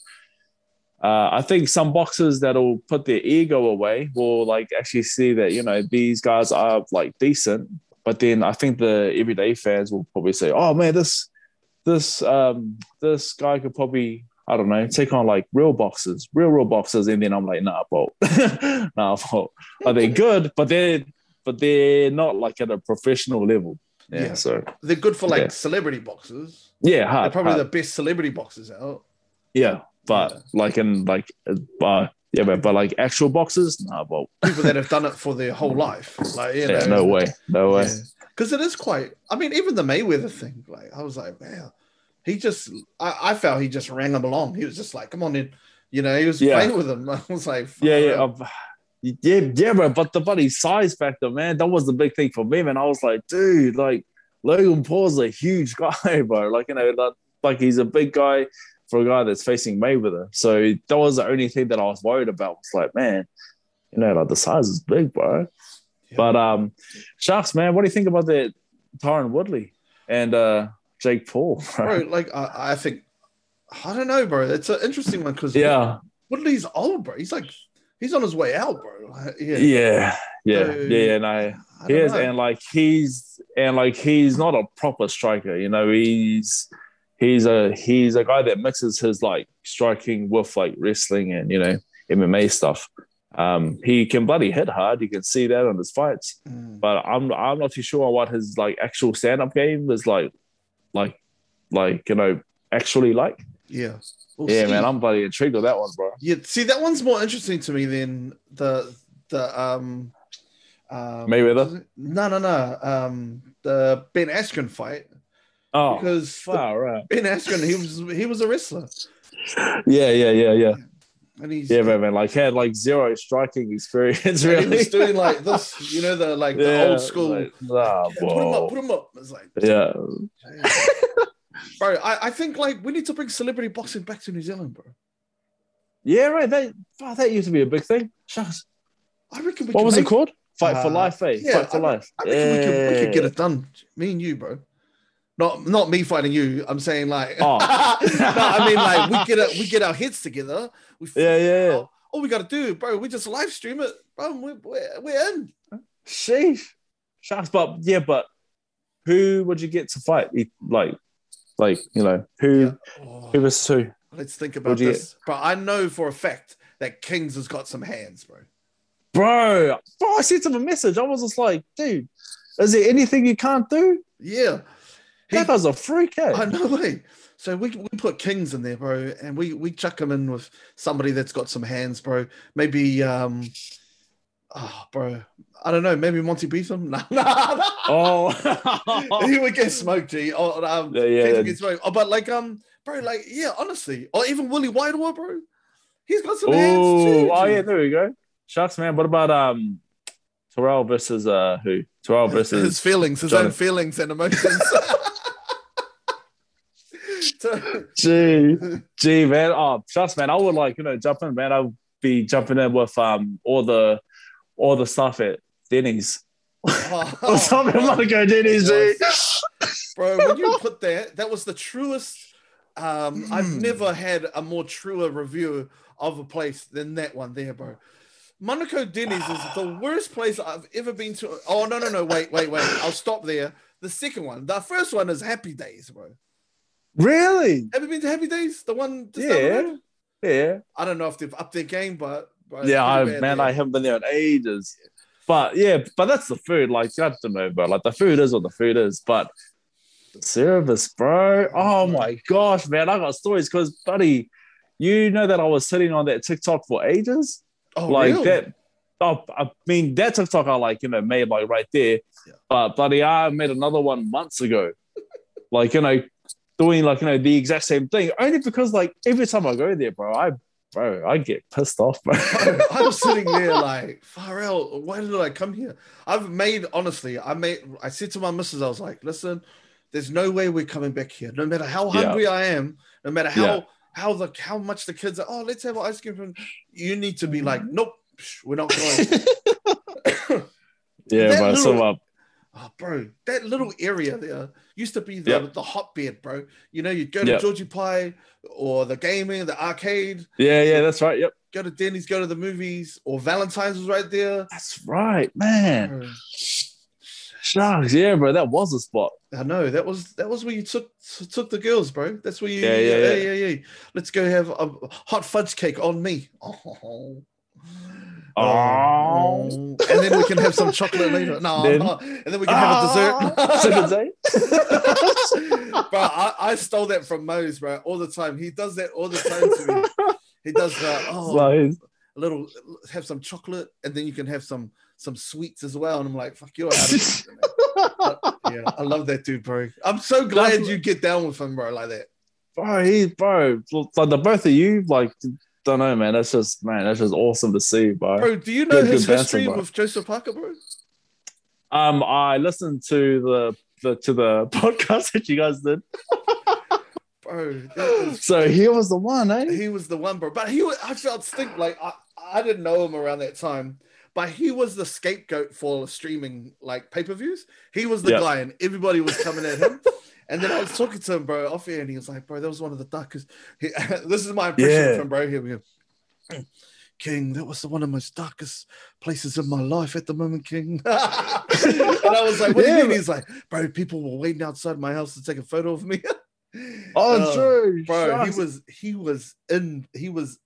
uh, I think some boxers that'll put their ego away will like actually see that you know these guys are like decent. But then I think the everyday fans will probably say, "Oh man, this this um this guy could probably I don't know take on like real boxers, real real boxers." And then I'm like, "Nah, bro, nah, bro. Are they good? But they're but they're not like at a professional level." Yeah. Yeah. So They're good for like Yeah. celebrity boxers. yeah, They're probably hard. the best celebrity boxers out. Yeah, but Yeah. like in like uh, yeah, but, but like actual boxes, nah, well, People that have done it for their whole life. Like you yeah, know, no way, no way. Because it is quite. I mean, even the Mayweather thing. Like I was like, man, he just I, I felt he just rang him along. He was just like, "Come on, in," you know. He was Yeah. playing with him. I was like, Yeah, yeah, yeah, yeah, bro. But the buddy size factor, man, that was the big thing for me, man. I was like, dude, like Logan Paul's a huge guy, bro. Like, you know, like, like he's a big guy for a guy that's facing Mayweather. So that was the only thing that I was worried about. Was like, man, you know, like the size is big, bro. Yeah. But um, Sharks, man, what do you think about that Tyron Woodley and uh Jake Paul? bro. Like I, I think I don't know, bro. It's an interesting one because yeah, Woodley's old, bro. He's like he's on his way out, bro. Like, yeah, yeah, yeah, So, yeah, yeah. No, I He is, know. and like he's and like he's not a proper striker. You know, he's he's a he's a guy that mixes his like striking with like wrestling and you know MMA stuff. Um, he can bloody hit hard. You can see that on his fights. Mm. But I'm I'm not too sure what his like actual stand up game is like, like, like you know actually like. yeah, We'll yeah, see. man, I'm bloody intrigued with that one, bro. Yeah, see that one's more interesting to me than the the um, um Mayweather? No, no, no. Um, the Ben Askren fight Oh, because the- far right. Ben Askren he was he was a wrestler Yeah, yeah, yeah, yeah. and he's Yeah, man, man. Like had like zero striking experience. Really, he was doing like this, you know, the like the Yeah, old school. like, nah, "Yeah, put him up, put him up. It's like, Yeah, bro, I, I think like we need to bring celebrity boxing back to New Zealand, bro. yeah, right. That fuck, that used to be a big thing. Shucks. I reckon we What can was it called? Fight for Uh, life, eh? yeah, Fight for I- life. I reckon we, could, we could get it done. Me and you, bro. Not not me fighting you. I'm saying like Oh. no, I mean like we get it, we get our heads together. We Yeah, yeah, yeah. All we gotta do, bro, we just live stream it, bro. We're, we're, we're in. Sheesh. Shucks, but yeah, but who would you get to fight? Like, like you know, who Yeah. Oh, who was who? let's think about Who'd you this, bro. I know for a fact that Kings has got some hands, bro. Bro, bro, I sent him a message. I was just like, dude, is there anything you can't do? Yeah, He- That guy's a freak, eh? I know way. So we, we put Kings in there, bro, and we we chuck him in with somebody that's got some hands, bro. Maybe um, oh, bro, I don't know. Maybe Monty Beetham. No, no, no. Oh, he would get smoked, G. Oh, um, Yeah, yeah, get smoked. Oh, but like um, bro, like yeah, honestly, or even Willie Whitewater, bro. He's got some hands too. oh, oh yeah, there we go. Shucks, man. What about um, Terrell versus uh who? Terrell versus his feelings, his Johnny. own feelings and emotions. Gee, gee, man. Oh, trust, man. I would like you know jump in, man. I would be jumping in with um all the all the stuff at Denny's. oh, or something. I'm gonna go Denny's, bro when you put that that was the truest um i've Mm. never had a more truer review of a place than that one there bro Manukau denny's is the worst place i've ever been to oh no no no wait wait wait i'll stop there the second one the first one is happy days bro Really? have you been to happy days the one just down the Yeah, yeah, i don't know if they've upped their game but, but yeah. I man, there. I haven't been there in ages. But yeah, but that's the food. Like I don't know, bro. Like the food is what the food is, but the service, bro. Oh my gosh, man, I got stories because, buddy, you know that I was sitting on that TikTok for ages. Oh, like really? that. Oh, I mean that TikTok I like you know made like right there, Yeah. but bloody I made another one months ago, like you know, doing like you know the exact same thing. Only because like every time I go there, bro, I bro I get pissed off, bro. I'm, sitting there like, Pharrell, why did I come here? I've made, honestly, I made, I said to my missus, I was like, listen, there's no way we're coming back here. No matter how Yeah. hungry I am, no matter how, Yeah. How the, how much the kids are, oh, let's have ice cream. From, you need to be like, nope, we're not going. yeah, That bro. So little- uh, oh, bro, that little area there used to be the, Yeah. the hotbed, bro. You know, you'd go to Yeah. Georgie Pie or the gaming, the arcade, yeah, yeah, that's right. Yep, go to Denny's, go to the movies, or Valentine's was right there. that's right, man. Bro. Shucks, yeah, bro, that was a spot. I know that was that was where you took took the girls, bro. That's where you Yeah, yeah, yeah, yeah. yeah, yeah. Let's go have a hot fudge cake on me. Oh. Oh. and then we can have some chocolate later. No, Then- no. and then we can have a Ah, dessert. eh? bro, I, I stole that from Mose, bro, all the time. He does that all the time to me. He does that. Oh, Like, a little have some chocolate, and then you can have some some sweets as well. And I'm like, fuck, you're out. But, yeah, I love that dude, bro. I'm so glad That's- you get down with him, bro, like that. bro, he, bro, like the both of you, like, don't know, man. That's just, man, that's just awesome to see, bro. Bro, do you know Good- his good history with Joseph Parker, bro? Um, I listened to the, the to the podcast that you guys did. Bro, was- So he was the one, eh? he was the one, bro. But he, was, I felt stink like I, I didn't know him around that time, but he was the scapegoat for streaming like pay per views. He was the Yeah. guy, and everybody was coming at him. And then I was talking to him, bro, off air, and he was like, "Bro, that was one of the darkest." He, this is my impression Yeah. him, bro. Here we go. King, that was the one of the most darkest places in my life at the moment, King. and I was like, "What do you mean?" but- He's like, "Bro, people were waiting outside my house to take a photo of me." Oh, Uh, true. bro Shucks. he was he was in he was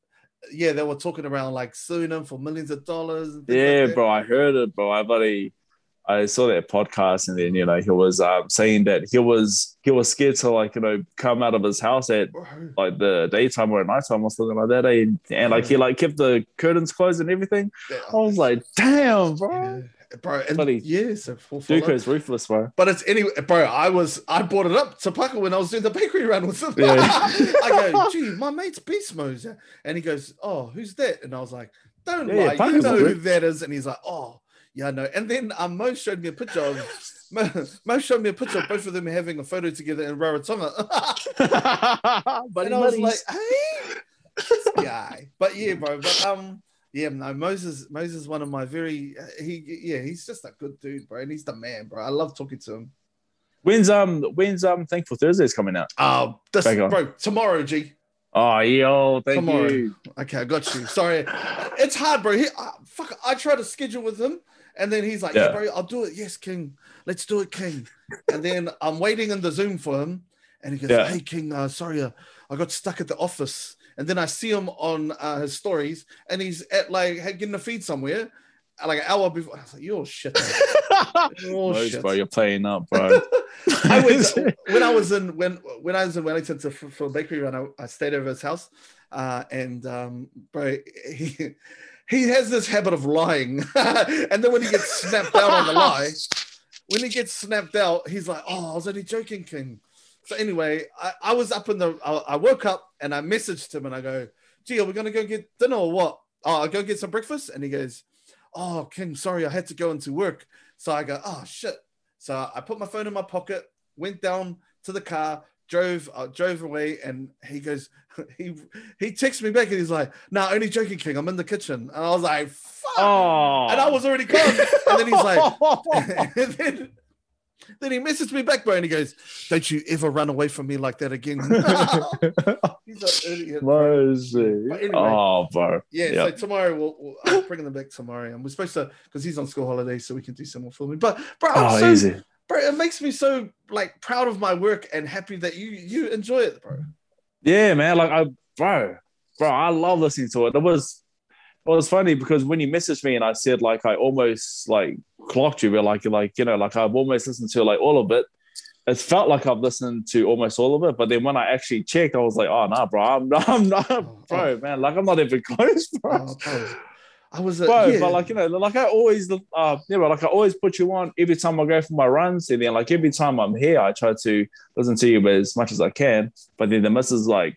yeah they were talking around like suing him for millions of dollars Yeah, like bro, I heard it, bro. I buddy, I saw that podcast, and then you know he was um, saying that he was he was scared to like you know come out of his house at like the daytime or at nighttime or something like that, eh? and, and like he like kept the curtains closed and everything. I was like, damn, bro. yeah, bro and yeah so full follow. Duco's ruthless, bro. but it's anyway bro i was i brought it up to Parker when i was doing the bakery run with him Yeah. i go gee my mate's beast mode and he goes oh who's that and i was like don't Yeah, yeah, lie you know who that is and he's like oh yeah i know and then um, mo showed me a picture of Mo, Mo showed me a picture of both of them having a photo together in Rarotonga. And I was buddies. like, hey, this guy. But yeah, bro. But um, yeah, no, Moses, Moses, is one of my very, he, yeah, he's just a good dude, bro, and he's the man, bro. I love talking to him. when's um when's um Thankful Thursdays coming out? Oh, this, bro, tomorrow, G. Oh, yo, thank Tomorrow. you. Okay, I got you. Sorry, it's hard, bro. He, uh, fuck, I try to schedule with him, and then he's like, yeah. Yeah. bro, I'll do it. Yes, King, let's do it, King. And then I'm waiting in the Zoom for him, and he goes, Yeah. hey, King, uh, sorry, uh, I got stuck at the office. And then I see him on uh, his stories, and he's at like getting a feed somewhere, like an hour before. I was like, you're shit. man. You're Mose, shit. bro, you're playing up, bro. I went when I was in when when I was in Wellington to, for, for a bakery run. I, I stayed over his house, uh, and um, bro, he he has this habit of lying, and then when he gets snapped out on the lie, when he gets snapped out, he's like, "Oh, I was only joking, King." So anyway, I, I was up in the. I, I woke up and I messaged him and I go, "Gee, are we gonna go get dinner or what? Oh, I'll go get some breakfast." And he goes, "Oh, King, sorry, I had to go into work." So I go, "Oh shit." So I put my phone in my pocket, went down to the car, drove, uh, drove away, and he goes, he he texts me back and he's like, "Nah, only joking, King. I'm in the kitchen." And I was like, "Fuck!" Oh, And I was already gone. And then he's like, and then, then he messaged me back, bro, and he goes, "Don't you ever run away from me like that again." he's an idiot. bro. Anyway. Oh, bro. Yeah, Yep. so tomorrow we'll, we'll I'll bring them back tomorrow, and we're supposed to because he's on school holidays, so we can do some more filming. But bro, I'm Oh, so easy. bro, it makes me so like proud of my work and happy that you you enjoy it, bro. Yeah, man. Like I, bro, bro, I love listening to it. It was, it it's funny because when you messaged me and I said like I almost like clocked you, but like like you know like I've almost listened to like all of it. It felt like I've listened to almost all of it, but then when I actually checked, I was like, oh no, bro, I'm not, I'm not, Oh, bro, oh. man, like I'm not even close, bro. Oh, bro. I was a Bro, yeah. but like you know, like I always, uh, yeah, but like I always put you on every time I go for my runs, and then like every time I'm here, I try to listen to you as much as I can. But then the missus is like,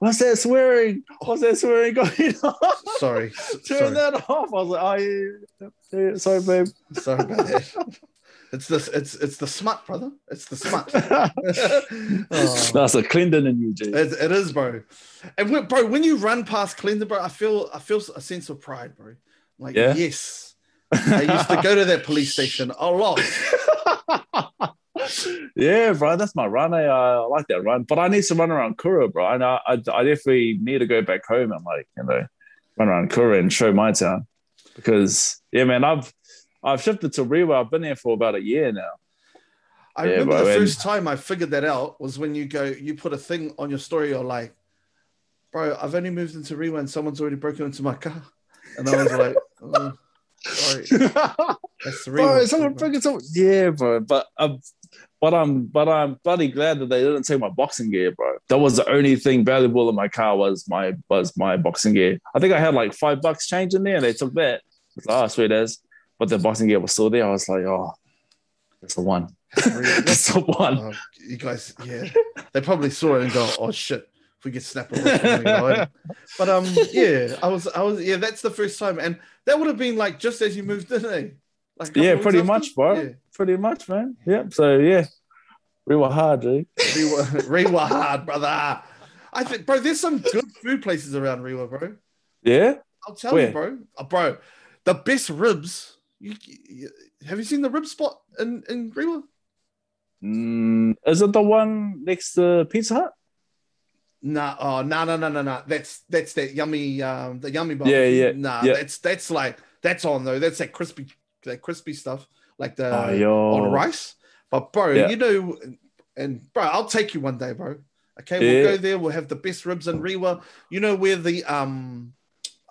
"What's that swearing? What's that swearing going on? sorry, Turn sorry, that off." I was like, "Oh yeah, yeah, yeah, sorry, babe." sorry about that. It's this, it's it's the smut, brother. It's the smut. Oh. That's a Clinton in you, G. It, it is, bro. And when, bro, when you run past Clinton, bro, I feel I feel a sense of pride, bro. Like Yeah? yes, I used to go to that police station a lot. yeah, bro, that's my run. I, uh, I like that run, but I need to run around Kura, bro. And I, I, I definitely need to go back home and like you know run around Kura and show my town because yeah, man, I've I've shifted to Rewa. I've been there for about a year now. I Yeah, remember the first time I figured that out was when you go, you put a thing on your story, you're like, bro, I've only moved into Rewa and someone's already broken into my car. And I was like, oh, sorry, that's the bro, Rewa. someone bro. freaking. Yeah, bro. But um, but I'm but I'm bloody glad that they didn't take my boxing gear, bro. That was the only thing valuable in my car was my was my boxing gear. I think I had like five bucks change in there, and they took that. I was like, oh, sweet as. But the boxing gear was still there. I was like, oh, that's the one. That's the one. Oh, you guys, yeah, they probably saw it and go, "Oh shit, if we get snapped away." from me, right?" But um, yeah, I was, I was, yeah, that's the first time, and that would have been like just as you moved in, eh? Like Yeah, pretty after? much, bro. Yeah. Pretty much, man. Yep. So yeah, we were hard, dude. Rewa, Rewa hard, brother. I think, bro, there's some good food places around Rewa, bro. Yeah. I'll tell Where? you, bro. Oh, bro, the best ribs. You, you- have you seen the rib spot in in Rewa? Mm, is it the one next to Pizza Hut? Nah, oh, no, no, no, no, no. That's that's that yummy, um, the yummy bar. Yeah, yeah, Nah, yeah. that's that's like that's on though. That's that crispy, that crispy stuff, like the oh, yo. on rice. But bro, Yeah. you know, and bro, I'll take you one day, bro. Okay, we'll go there. We'll have the best ribs in Rewa. You know where the um,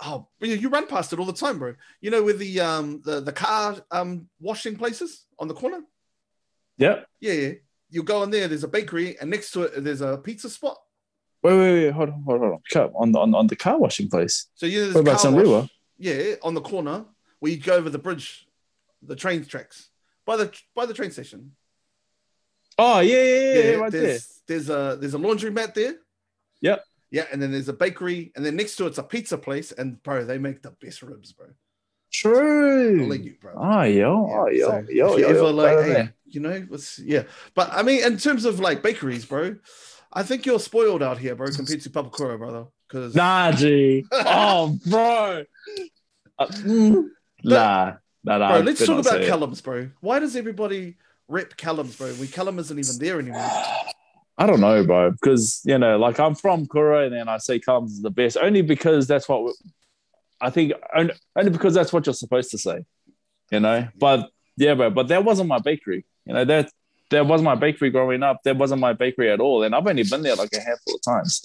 oh, you run past it all the time, bro. You know where the um the the car um washing places on the corner. Yep. Yeah, yeah. You go in there. There's a bakery, and next to it, there's a pizza spot. Wait, wait, wait. Hold on, hold on. On the on, on the car washing place. So yeah, there's What about car San Yeah, on the corner where you go over the bridge, the train tracks by the by the train station. Oh yeah, yeah, yeah, yeah, right there. there's there's a there's a laundry mat there. Yep. Yeah, and then there's a bakery, and then next to it's a pizza place, and bro, they make the best ribs, bro. True. I'll you, bro. Oh yo, oh Yeah, yo, so yo, if you yo, ever yo, like, hey, you know, what's yeah. But I mean, in terms of like bakeries, bro, I think you're spoiled out here, bro, compared to Papakura, brother. Because Nah, G. Oh, bro. Uh, mm, nah, nah, nah. bro, let's talk about. Callum's, bro. Why does everybody rep Callum's, bro? When Callum isn't even there anymore. I don't know, bro, because you know, like I'm from Kura, and then I say Callum's is the best only because that's what we- I think. Only, only because that's what you're supposed to say, you know. But yeah, bro, but that wasn't my bakery. You know that that wasn't my bakery growing up. That wasn't my bakery at all, and I've only been there like a handful of times.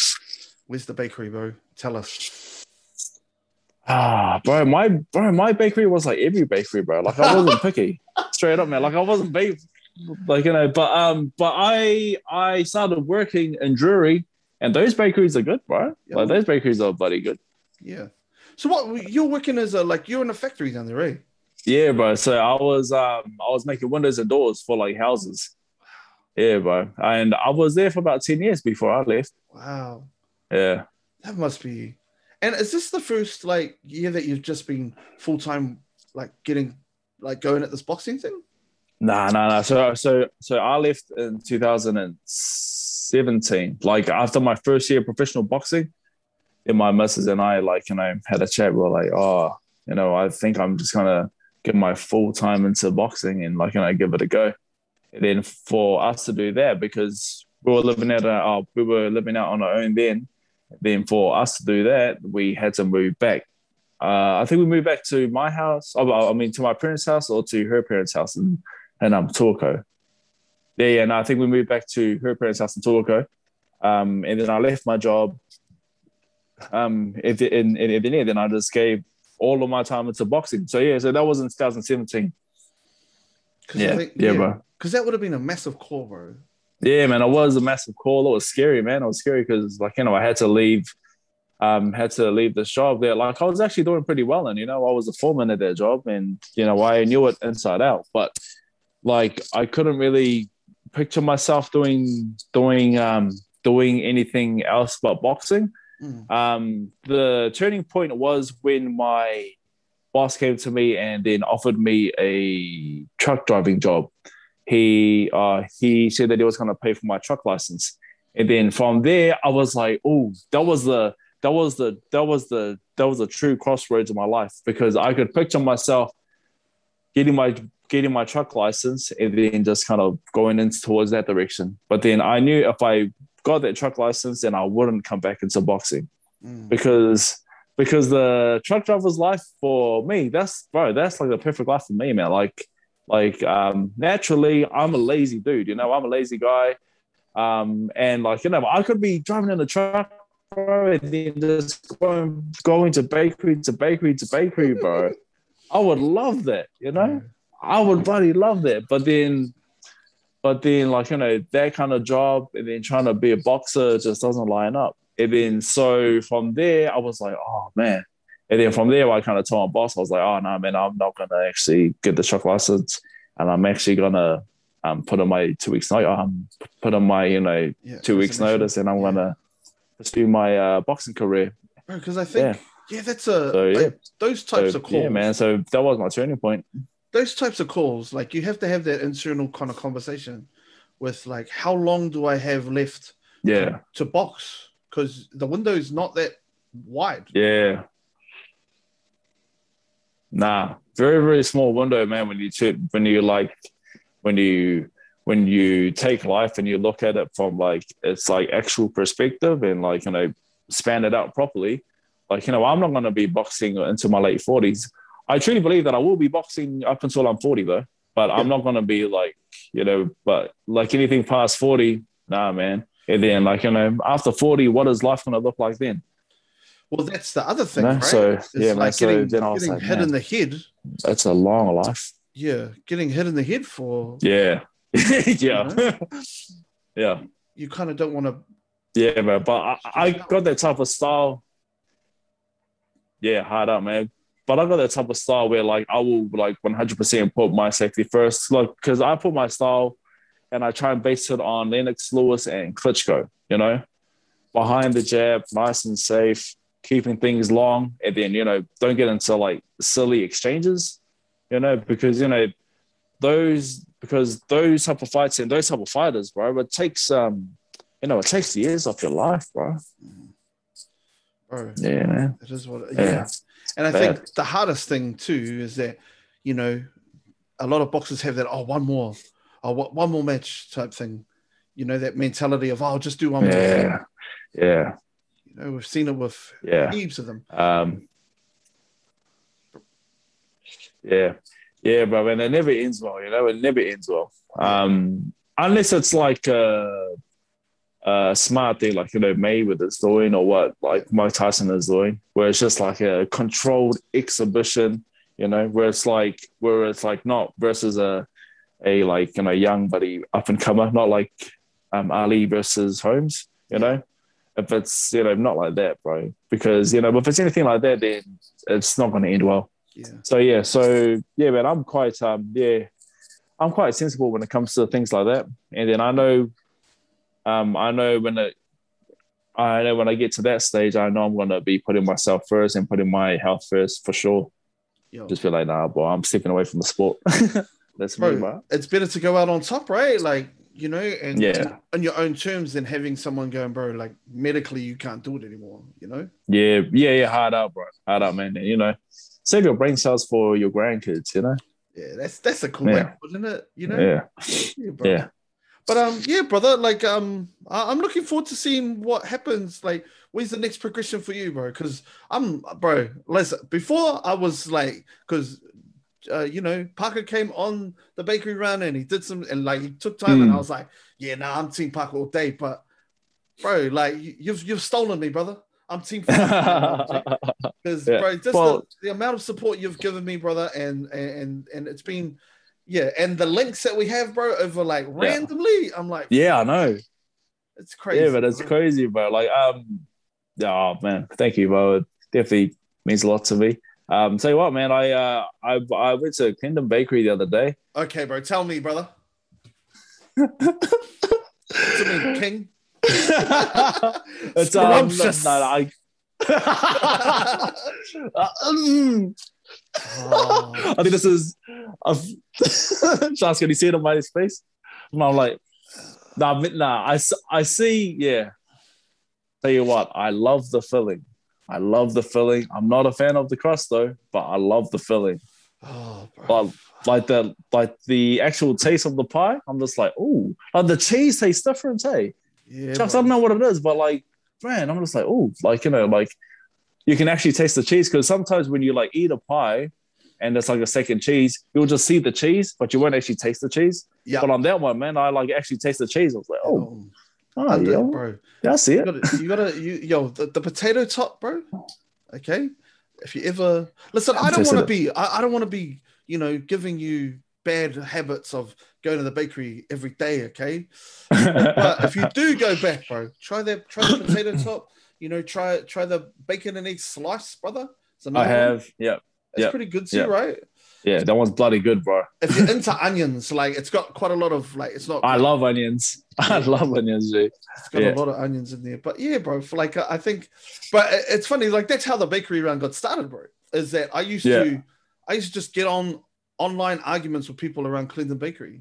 Where's the bakery, bro? Tell us. Ah, bro, my bro, my bakery was like every bakery, bro. Like I wasn't picky, straight up, man. Like I wasn't ba- like you know, but um, but I I started working in Drury, and those bakeries are good, bro. Yeah. Like those bakeries are bloody good. Yeah. So what you're working as a like you're in a factory down there, right? Yeah, bro. So I was um I was making windows and doors for like houses. Yeah, bro. And I was there for about ten years before I left. Wow. Yeah. That must be. And is this the first like year that you've just been full time, like getting, like going at this boxing thing? Nah, nah, nah. So, so, so I left in 2017. Like after my first year of professional boxing, and my missus and I, like, you know, had a chat. We were like, oh, you know, I think I'm just gonna get my full time into boxing and like, you know, give it a go. And then for us to do that, because we were living out, uh, we were living out on our own then. Then for us to do that, we had to move back. Uh, I think we moved back to my house. oh, I mean, to my parents' house or to her parents' house in, in um, Torco. Yeah, yeah. And I think we moved back to her parents' house in Torco. Um, and then I left my job. Um, in, in, in, in, then I just gave all of my time into boxing. So yeah, so that was in 2017. Cause Yeah, yeah, bro. Because that would have been a massive call, bro. Yeah, man, it was a massive call. It was scary, man. It was scary because, like, you know, I had to leave, um, had to leave the job there. Like, I was actually doing pretty well, and you know, I was a foreman at that job, and you know, I knew it inside out. But like, I couldn't really picture myself doing doing um doing anything else but boxing. Mm. Um, the turning point was when my boss came to me and then offered me a truck driving job. He uh, he said that he was going to pay for my truck license, and then from there I was like, oh, that was the that was the that was the that was a true crossroads of my life because I could picture myself getting my getting my truck license and then just kind of going in towards that direction. But then I knew if I got that truck license, then I wouldn't come back into boxing. Mm. because because the truck driver's life for me that's bro that's like the perfect life for me man. Like like um naturally i'm a lazy dude you know i'm a lazy guy. Um and like you know i could be driving in the truck bro and then just going going to bakery to bakery to bakery bro. I would love that you know i would bloody love that but then but then like you know that kind of job and then trying to be a boxer just doesn't line up and then so from there, I was like, oh man. And then from there, I kind of told my boss, I was like, oh no, man, I'm not gonna actually get the truck license, and I'm actually gonna um, put on my two weeks notice, um, put on my you know Yeah, two weeks notice, and I'm Yeah. gonna pursue my uh, boxing career. Because I think, yeah, that's a So, yeah. like, those types So, of calls. yeah, man. So that was my turning point. Those types of calls, like you have to have that internal kind of conversation with like, how long do I have left Yeah, to box? Because the window is not that wide. yeah. Nah, very very small window, man. When you ch- when you like when you when you take life and you look at it from like it's like actual perspective and like you know span it out properly. Like you know, I'm not going to be boxing into my late forties. I truly believe that I will be boxing up until I'm 40 though. But I'm not going to be like you know, but like anything past 40, nah, man. And then like you know, after 40, what is life going to look like then? Well, that's the other thing, No, right? so, It's yeah, man, like so getting, then I was getting like, hit man. in the head. That's a long life. Yeah, getting hit in the head for Yeah. yeah. yeah. you kind of don't want to. Yeah, man. But I, I got that type of style. Yeah, hard up, man. But I got that type of style where like I will like 100% put my safety first. Like, because I put my style and I try and base it on Lennox Lewis and Klitschko, you know, behind the jab, nice and safe, keeping things long. And then, you know, don't get into like silly exchanges, you know, because, you know, those, because those type of fights and those type of fighters, bro, it takes, um, you know, it takes years off your life, bro. Bro, Yeah, man. it is what. It, Yeah. yeah. And I think the hardest thing too is that, you know, a lot of boxers have that. Oh, one more, oh, what, one more match type thing. You know that mentality of, oh, I'll just do one more. Yeah, yeah, You know, we've seen it with yeah. heaps of them. Um, yeah, yeah, bro. And it never ends well. You know, it never ends well. Um, unless it's like a, a smart thing, like you know Mayweather's doing, or what like Mike Tyson is doing, where it's just like a controlled exhibition. You know, where it's like where it's like not versus a a like you know young buddy up and comer, not like um, Ali versus Holmes. You know, if it's you know not like that, bro, because you know if it's anything like that, then it's not going to end well. Yeah. So yeah, so yeah, man, I'm quite um yeah, I'm quite sensible when it comes to things like that. And then I know, um, I know when it, I know when I get to that stage, I know I'm gonna be putting myself first and putting my health first for sure. Yo, Just be like, nah, boy, I'm stepping away from the sport. That's me, bro, bro. it's better to go out on top, right? Like, you know, and Yeah. on your own terms than having someone going, bro, like medically you can't do it anymore, you know? Yeah, yeah, yeah, hard out, bro, hard out, man. You know, save your brain cells for your grandkids. You know. Yeah, that's that's a cool way, Yeah. it, isn't it? You know? Yeah, Yeah, yeah. But um, yeah, brother. Like um, I- I'm looking forward to seeing what happens. Like, where's the next progression for you, bro? Because I'm, bro. Listen, before I was like, because. Uh, you know, Parker came on the bakery run and he did some and like he took time and I Mm. was like, yeah, nah, I'm team Parker all day. But bro, like you- you've you've stolen me, brother. I'm team because Yeah. bro, just Well- the, the amount of support you've given me, brother, and and and it's been yeah, and the links that we have, bro, over like randomly, I'm like, yeah, I know. it's crazy. Yeah, but it's crazy, bro. Like, um, oh man, thank you, bro. It definitely means a lot to me. Um, tell you what, man, I uh, I I went to Kingdom Bakery the other day. Okay, bro, tell me, brother. me, King. it's um, no, no, I. Uh, mm. Oh, I think this is. I've, can you see it on my face? And I'm like, nah, nah. I, I see. Yeah. Tell you what, I love the filling. I love the filling. I'm not a fan of the crust though, but I love the filling. oh, bro. But like the like the actual taste of the pie, I'm just like, oh, like the cheese tastes different, hey. yeah, Chucks. I don't know what it is, but like, man, I'm just like, oh, like you know, like you can actually taste the cheese because sometimes when you like eat a pie and it's like a second cheese, you'll just see the cheese, but you won't actually taste the cheese. Yeah. But on that one, man, I like actually taste the cheese. I was like, oh, Oh, oh yeah, bro. yeah, I see You it. gotta, you gotta, you, yo, the, the potato top, bro. Okay, if you ever listen, I don't want to be, I, I don't want to be, you know, giving you bad habits of going to the bakery every day. Okay, but if you do go back, bro, try that, try the potato top. You know, try try the bacon and egg slice, brother. It's I one. have, yeah, It's yeah, pretty good too, yeah. right? Yeah, that one's bloody good, bro. If you're into onions, like it's got quite a lot of like it's not. I love onions. I love onions, G. It's got yeah. a lot of onions in there. But yeah, bro. For like uh, I think, but it's funny. Like that's how the bakery run got started, bro. Is that I used Yeah. to, I used to just get on online arguments with people around Clinton Bakery.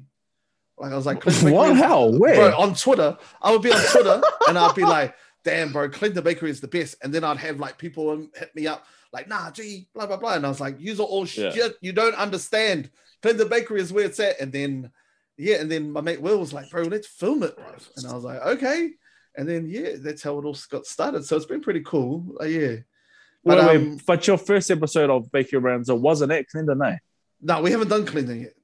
Like I was like, Clinton Bakery What? How? Where? bro, on Twitter, I would be on Twitter and I'd be like, damn, bro, Clinton Bakery is the best. And then I'd have like people hit me up, like, nah, gee, blah, blah, blah. And I was like, you're all Yeah. shit. You don't understand. Clinton Bakery is where it's at. And then, yeah, and then my mate Will was like, bro, let's film it, bro. And I was like, okay. And then, yeah, that's how it all got started. So it's been pretty cool. Uh, yeah. But, Wait, wait, um, but your first episode of Bakery Rounds wasn't at Clinton, eh? no, we haven't done Clinton yet.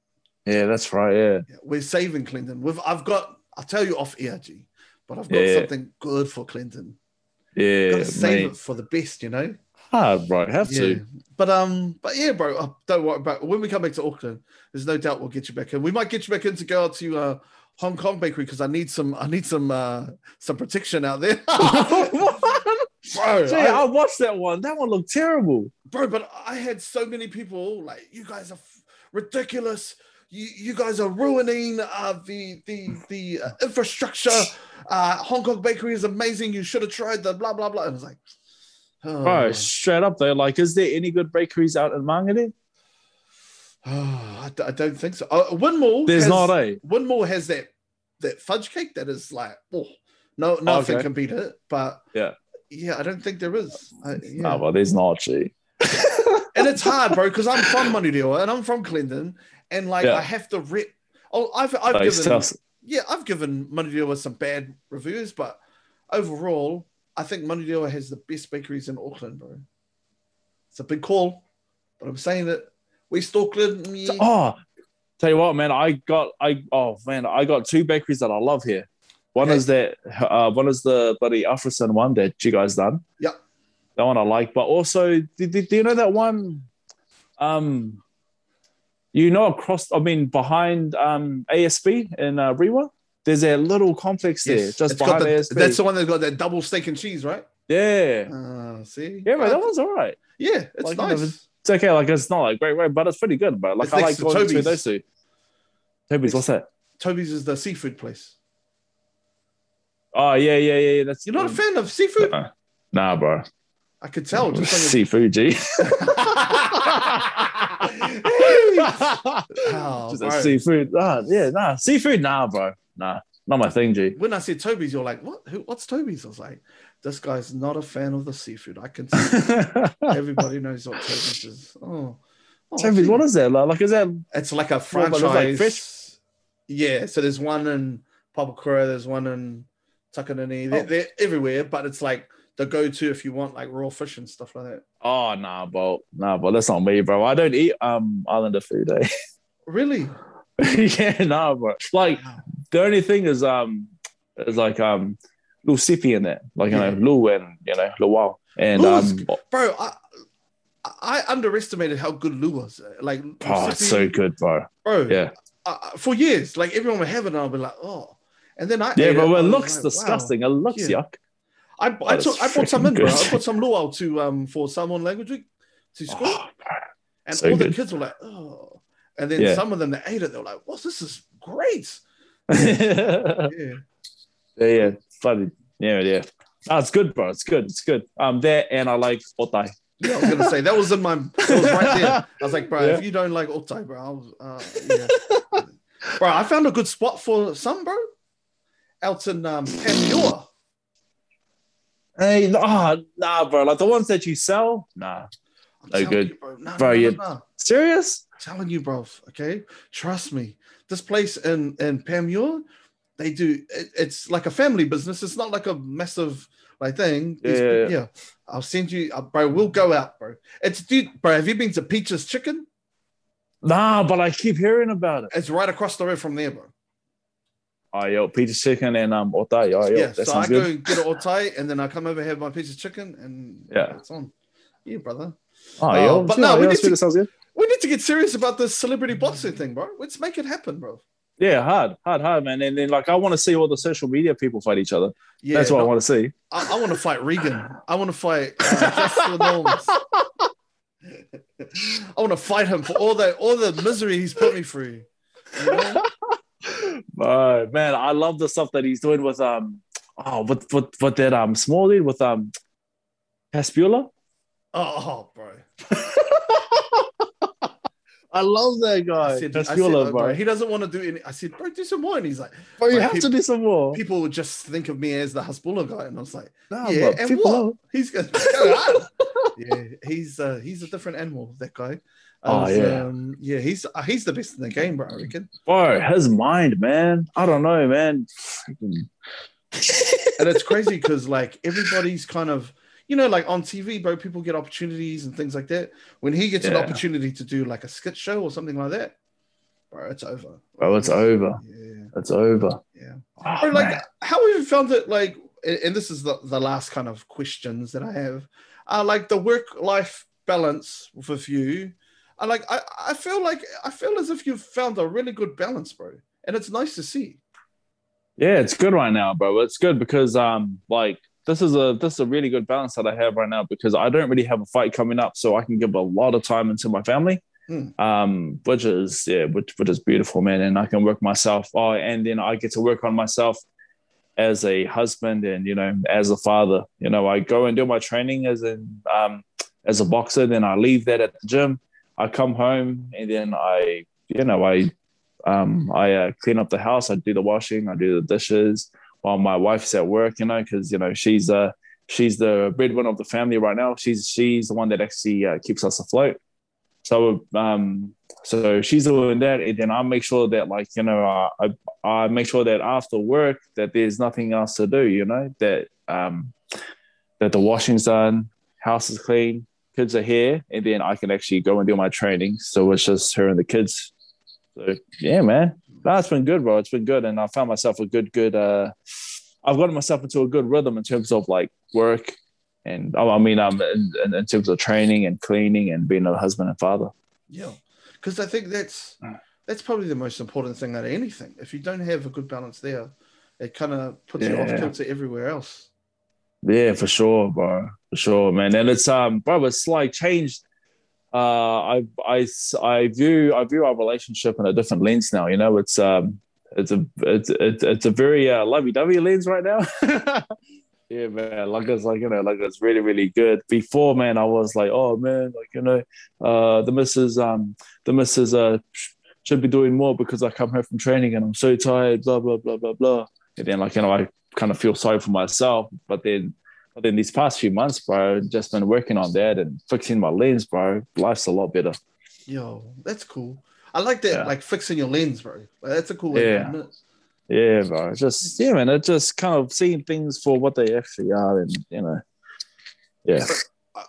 Yeah, that's right. Yeah. Yeah, we're saving Clinton. We've, I've got, I'll tell you off air, G, but I've got Yeah. something good for Clinton. Yeah, Gotta save mate. it for the best, you know. Hard, bro. Have Yeah, to. but um, but yeah, bro. Uh, don't worry about when we come back to Auckland. There's no doubt we'll get you back in. We might get you back in to go out to uh, Hong Kong bakery because I need some. I need some uh some protection out there, bro. Gee, I- I watched that one. That one looked terrible. bro, but I had so many people like, you guys are f- ridiculous. You, you guys are ruining uh, the the the uh, infrastructure. Uh, Hong Kong bakery is amazing. You should have tried the blah blah blah. And I was like, oh. Bro, straight up though, like, is there any good bakeries out in Mangere? I, d- I don't think so. Uh, Winmore. There's has, not, eh? Winmore has that that fudge cake that is like, oh, no, nothing Okay. can beat it. But Yeah. yeah, I don't think there is. I, yeah. No, but there's not, gee. and it's hard, bro, because I'm from Manurewa and I'm from Clinton, and like Yeah. I have to rep. Oh, I've I've given stuff- yeah, I've given Manurewa some bad reviews, but overall, I think Manurewa has the best bakeries in Auckland, bro. It's a big call, but I'm saying that West Auckland, yeah. Oh, tell you what, man, I got, I, oh man, I got two bakeries that I love here. One Okay. is that, uh, one is the bloody Alfriston one that you guys done. Yeah. That one I like, but also, do, do, do you know that one? Um, you know, across, I mean, behind um ASB in uh, Rewa, there's a little complex there, Yes. just It's behind the- ASB. That's the one that's got that double steak and cheese, right? yeah, Uh, see, yeah, Uh, that one's all right. yeah, it's like, you know, nice. It's okay, like it's not like great, great, but it's pretty good, bro. Like It's I like to going Toby's. those two. Toby's, what's that? Toby's is the seafood place. Oh yeah, yeah, yeah. yeah, That's You're not a fan of seafood? Uh, nah, bro. I could tell. Just on your- Seafood, G. Oh, Just seafood. Ah, yeah, nah. Seafood, nah, bro. Nah, not my thing, G. when I said Toby's, you're like, what? Who, what's Toby's? I was like, this guy's not a fan of the seafood. I can see. Everybody knows what Toby's is. Oh, oh Toby's, what is that? Like, like, is that? It's like a franchise. like fish? Yeah, so there's one in Papakura, there's one in Takanini. They're, Oh. they're everywhere, but it's like the go-to if you want like raw fish and stuff like that. Oh, nah, bro. Nah, bro. That's not me, bro. I don't eat um Islander food, eh? Really? yeah, nah, bro. Like, Wow. the only thing is um is like um little sippy in there, like you Yeah. know, Lu and you know, Luau. And Lu is um, Bro, I, I underestimated how good Lou was. Like, oh, it's so good, bro. bro. Yeah. uh, for years, like everyone would have it, and I'll be like, oh. And then I Yeah, but it, it and I was looks like, wow. disgusting. It looks Yeah. yuck. I, I, took, I brought some in, freaking bro. I brought some luau to um for Samoan language week to school, Oh, and so all the kids were like, oh. And then Yeah. some of them that ate it, they were like, "What? This is great." yeah, Yeah, yeah, funny. Yeah, yeah. No, it's good, bro. It's good. It's good. Um, there and I like otai. yeah. I was gonna say that was in my. That was right there. I was like, bro, Yeah. if you don't like otai, bro, I was, uh, yeah. bro, I found a good spot for some, bro. Out in um, Panmure. Hey, no- ah, nah, bro. Like the ones that you sell, nah. I'm No good. you, bro. No, Bro, no, you- no. Serious? telling you, bro. Okay, trust me. This place in in Panmure, they do. It, it's like a family business. It's not like a massive like thing. These Yeah, yeah, yeah. I'll send you, uh, bro. We'll go out, bro. It's dude, bro. Have you been to Peaches Chicken? Nah, but I keep hearing about it. It's right across the road from there, bro. Oh, yo, Peaches Chicken and um otai. Oh, yo, yeah. that So I go good. and get otai, and then I come over have my Peaches Chicken, and Yeah. it's on. Yeah, brother. Oh, yo, but yeah, no, we need to- sounds good. We need to get serious about this celebrity boxing thing, bro. Let's make it happen, bro. Yeah, hard, hard, hard, man. And then like I want to see all the social media people fight each other. Yeah, That's what I want to see. I, I want to fight Regan. I want to fight uh. I want to fight him for all the all the misery he's put me through. You know? Bro, man, I love the stuff that he's doing with um oh with with with that um small lead with um Hasbulla. Oh, bro. I love that guy. I said, I said, Hasbulla, uh, bro. bro. He doesn't want to do any. I said, bro, do some more. And he's like, Bro, you Bro, have peop- to do some more. people would just think of me as the Hasbulla guy. And I was like, Nah, yeah, but and people what? love- He's going go hard. yeah, he's uh, he's a different animal. That guy. Oh, I was, yeah. um, yeah. He's uh, he's the best in the game, bro. I reckon. Bro, his mind, man. I don't know, man. Freaking- and it's crazy because like everybody's kind of you know like on tv bro people get opportunities and things like that when he gets an opportunity to do like a skit show or something like that bro it's over Bro, it's over. yeah It's over. yeah Oh, bro, like man. how have you found it like and and this is the, the last kind of questions that i have uh like the work life balance with you I like I, I feel like I feel as if you've found a really good balance, bro. And it's nice to see. Yeah, it's good right now, bro. It's good because um like this is a this is a really good balance that I have right now because I don't really have a fight coming up, so I can give a lot of time into my family. Hmm. Um, which is yeah, which which is beautiful, man. And I can work myself. Oh, and then I get to work on myself as a husband and you know as a father. You know, I go and do my training as in um as a boxer, then I leave that at the gym. I come home and then I you know I um, I uh, clean up the house. I do the washing. I do the dishes while my wife's at work. You know, because you know she's uh she's the breadwinner of the family right now. She's she's the one that actually uh, keeps us afloat. So um so she's doing that, and then I make sure that like you know I I, I make sure that after work that there's nothing else to do. You know that um that the washing's done, house is clean, kids are here, and then I can actually go and do my training. So it's just her and the kids. So yeah, man. No, it's been good, bro. It's been good. And I found myself a good, good uh I've gotten myself into a good rhythm in terms of like work and I mean um in, in, terms of training and cleaning and being a husband and father. Yeah, because I think that's that's probably the most important thing out of anything. If you don't have a good balance there, it kind of puts you off Yeah. kilter everywhere else. Yeah, for sure, bro. For sure, man. And it's um bro, it's like changed. Uh I I I view I view our relationship in a different lens now, you know. It's um it's a it's it's, it's a very uh lovey-dovey lens right now. yeah, man. Like it's like, you know, like it's really, really good. Before, man, I was like, oh man, like, you know, uh the missus um the missus uh should be doing more because I come home from training and I'm so tired, blah blah blah blah blah. And then like, you know, I kind of feel sorry for myself. But then, but then these past few months, bro, just been working on that and fixing my lens, bro. Life's a lot better. Yo, that's cool. I like that, Yeah. like fixing your lens, bro. That's a cool Yeah. Yeah, bro. Just yeah, man. It just kind of seeing things for what they actually are, and you know, yeah,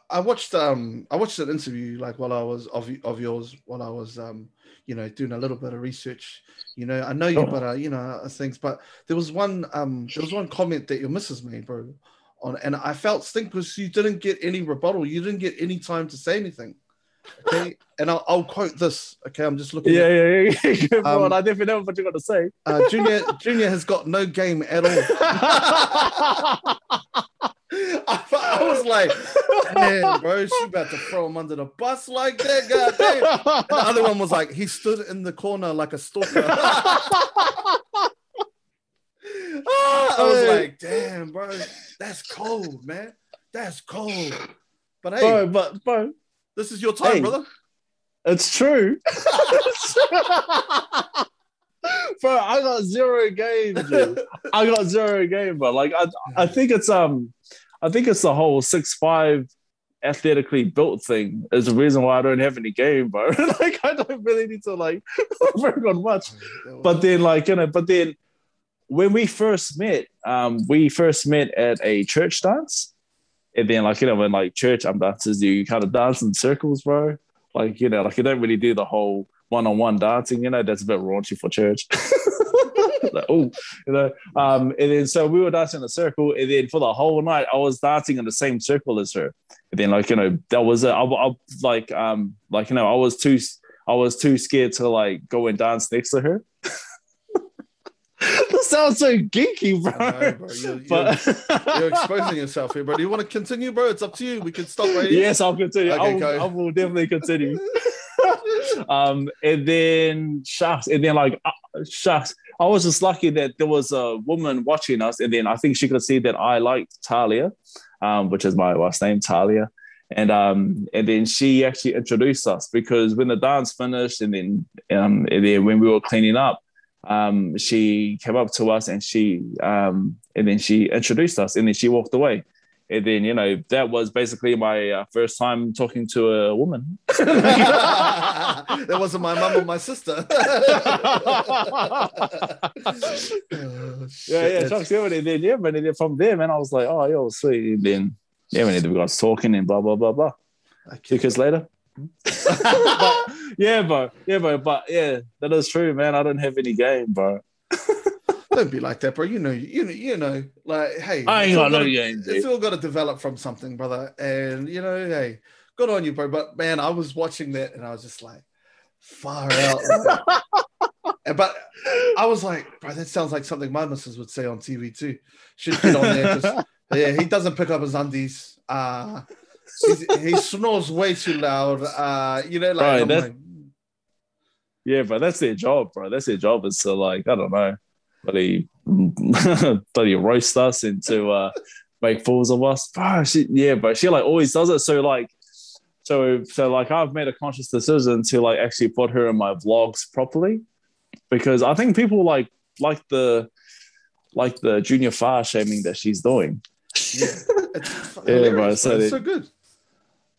I- watched um I watched an interview like while I was of of yours while I was um you know doing a little bit of research. You know, I know you, Oh. but uh, you know things. But there was one um there was one comment that your missus made, bro, on and I felt stink because you didn't get any rebuttal. You didn't get any time to say anything. Okay, and I'll, I'll quote this. Okay, I'm just looking. yeah, at, yeah, yeah. Um, on, I definitely know what you're gonna say. uh, Junior Junior has got no game at all. I, I was like, man, bro, she about to throw him under the bus like that, goddamn. And the other one was like, he stood in the corner like a stalker. Ah, I was like, damn, bro, that's cold, man. That's cold. But hey, bro, but bro, this is your time, Hey. brother. it's true. bro, I got zero games. dude. I got zero game, bro. Like I, I think it's um, I think it's the whole six five athletically built thing is the reason why I don't have any game, bro. like I don't really need to like work on much. But then, like you know, but then when we first met, um, we first met at a church dance, and then like you know, when like church um dances, you kind of dance in circles, bro. Like you know, like you don't really do the whole one on one dancing. You know, that's a bit raunchy for church. like, oh, you know. Um, and then so we were dancing in a circle, and then for the whole night, I was dancing in the same circle as her. And then like you know, that was a, I, I like um like you know, I was too I was too scared to like go and dance next to her. that sounds so geeky, bro. Know, bro. You're, you're, you're exposing yourself here, bro. Do you want to continue, bro? It's up to you. We can stop right here. yes, I'll continue. Okay, I, will. I will definitely continue. um, and then shucks, and then like uh, shucks. I was just lucky that there was a woman watching us, and then I think she could see that I liked Talia, um, which is my wife's name, Talia. And um, and then she actually introduced us because when the dance finished, and then um, and then when we were cleaning up, um, she came up to us and she um, and then she introduced us, and then she walked away. And then you know that was basically my uh, first time talking to a woman. that wasn't my mum or my sister. Oh, Yeah, yeah, that's- Chuck's yeah, and then yeah, man, and then from there, man, I was like, oh, yo, sweet. And then yeah, man, we got talking and blah blah blah blah. Two kids later. but, yeah, bro, yeah, bro, but yeah, that is true, man. I don't have any game, bro. Don't be like that, bro. You know, you know, you know. Like, hey, I ain't it's all got no It's all got to develop from something, brother. And you know, hey, good on you, bro. But man, I was watching that and I was just like, far out. but I was like, bro, that sounds like something my missus would say on TV too. Should get on there. Just, yeah, he doesn't pick up his undies. Uh, he snores way too loud. Uh, you know, like, Right, like, Yeah, bro, that's their job, bro. That's their job is to like, I don't know, bloody, bloody roast us and to uh, make fools of us. Bro, she, yeah, but she like always does it. So like, so so like, I've made a conscious decision to like actually put her in my vlogs properly because I think people like like the like the Junior Fa shaming that she's doing. yeah, it's Yeah, bro, so they- so good.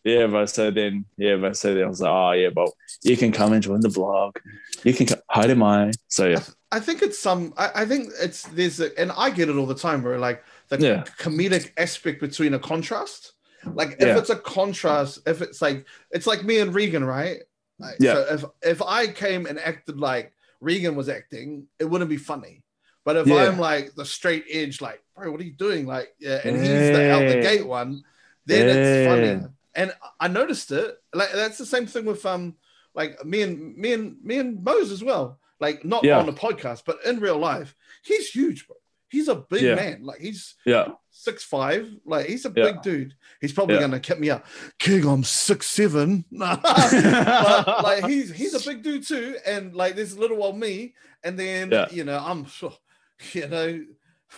Yeah, but so then, yeah, but so then I was like, oh yeah, but you can come and join the vlog. You can co- hi to mine. So yeah, I think it's some. I, I think it's there's a, and I get it all the time where like the Yeah. comedic aspect between a contrast. Like if Yeah. it's a contrast, if it's like it's like me and Regan, right? Like, Yeah. So if if I came and acted like Regan was acting, it wouldn't be funny. But if Yeah. I'm like the straight edge, like, bro, what are you doing? Like, yeah, and he's the out the gate one, then it's funny. And I noticed it. Like that's the same thing with um, like me and me and me and Mose as well. Like not Yeah. on the podcast, but in real life, he's huge, bro. He's a big Yeah. man. Like he's yeah, six five. Like he's a Yeah. big dude. He's probably gonna keep me up. King, I'm six seven. but like he's he's a big dude too. And like there's little old me, and then you know I'm you know,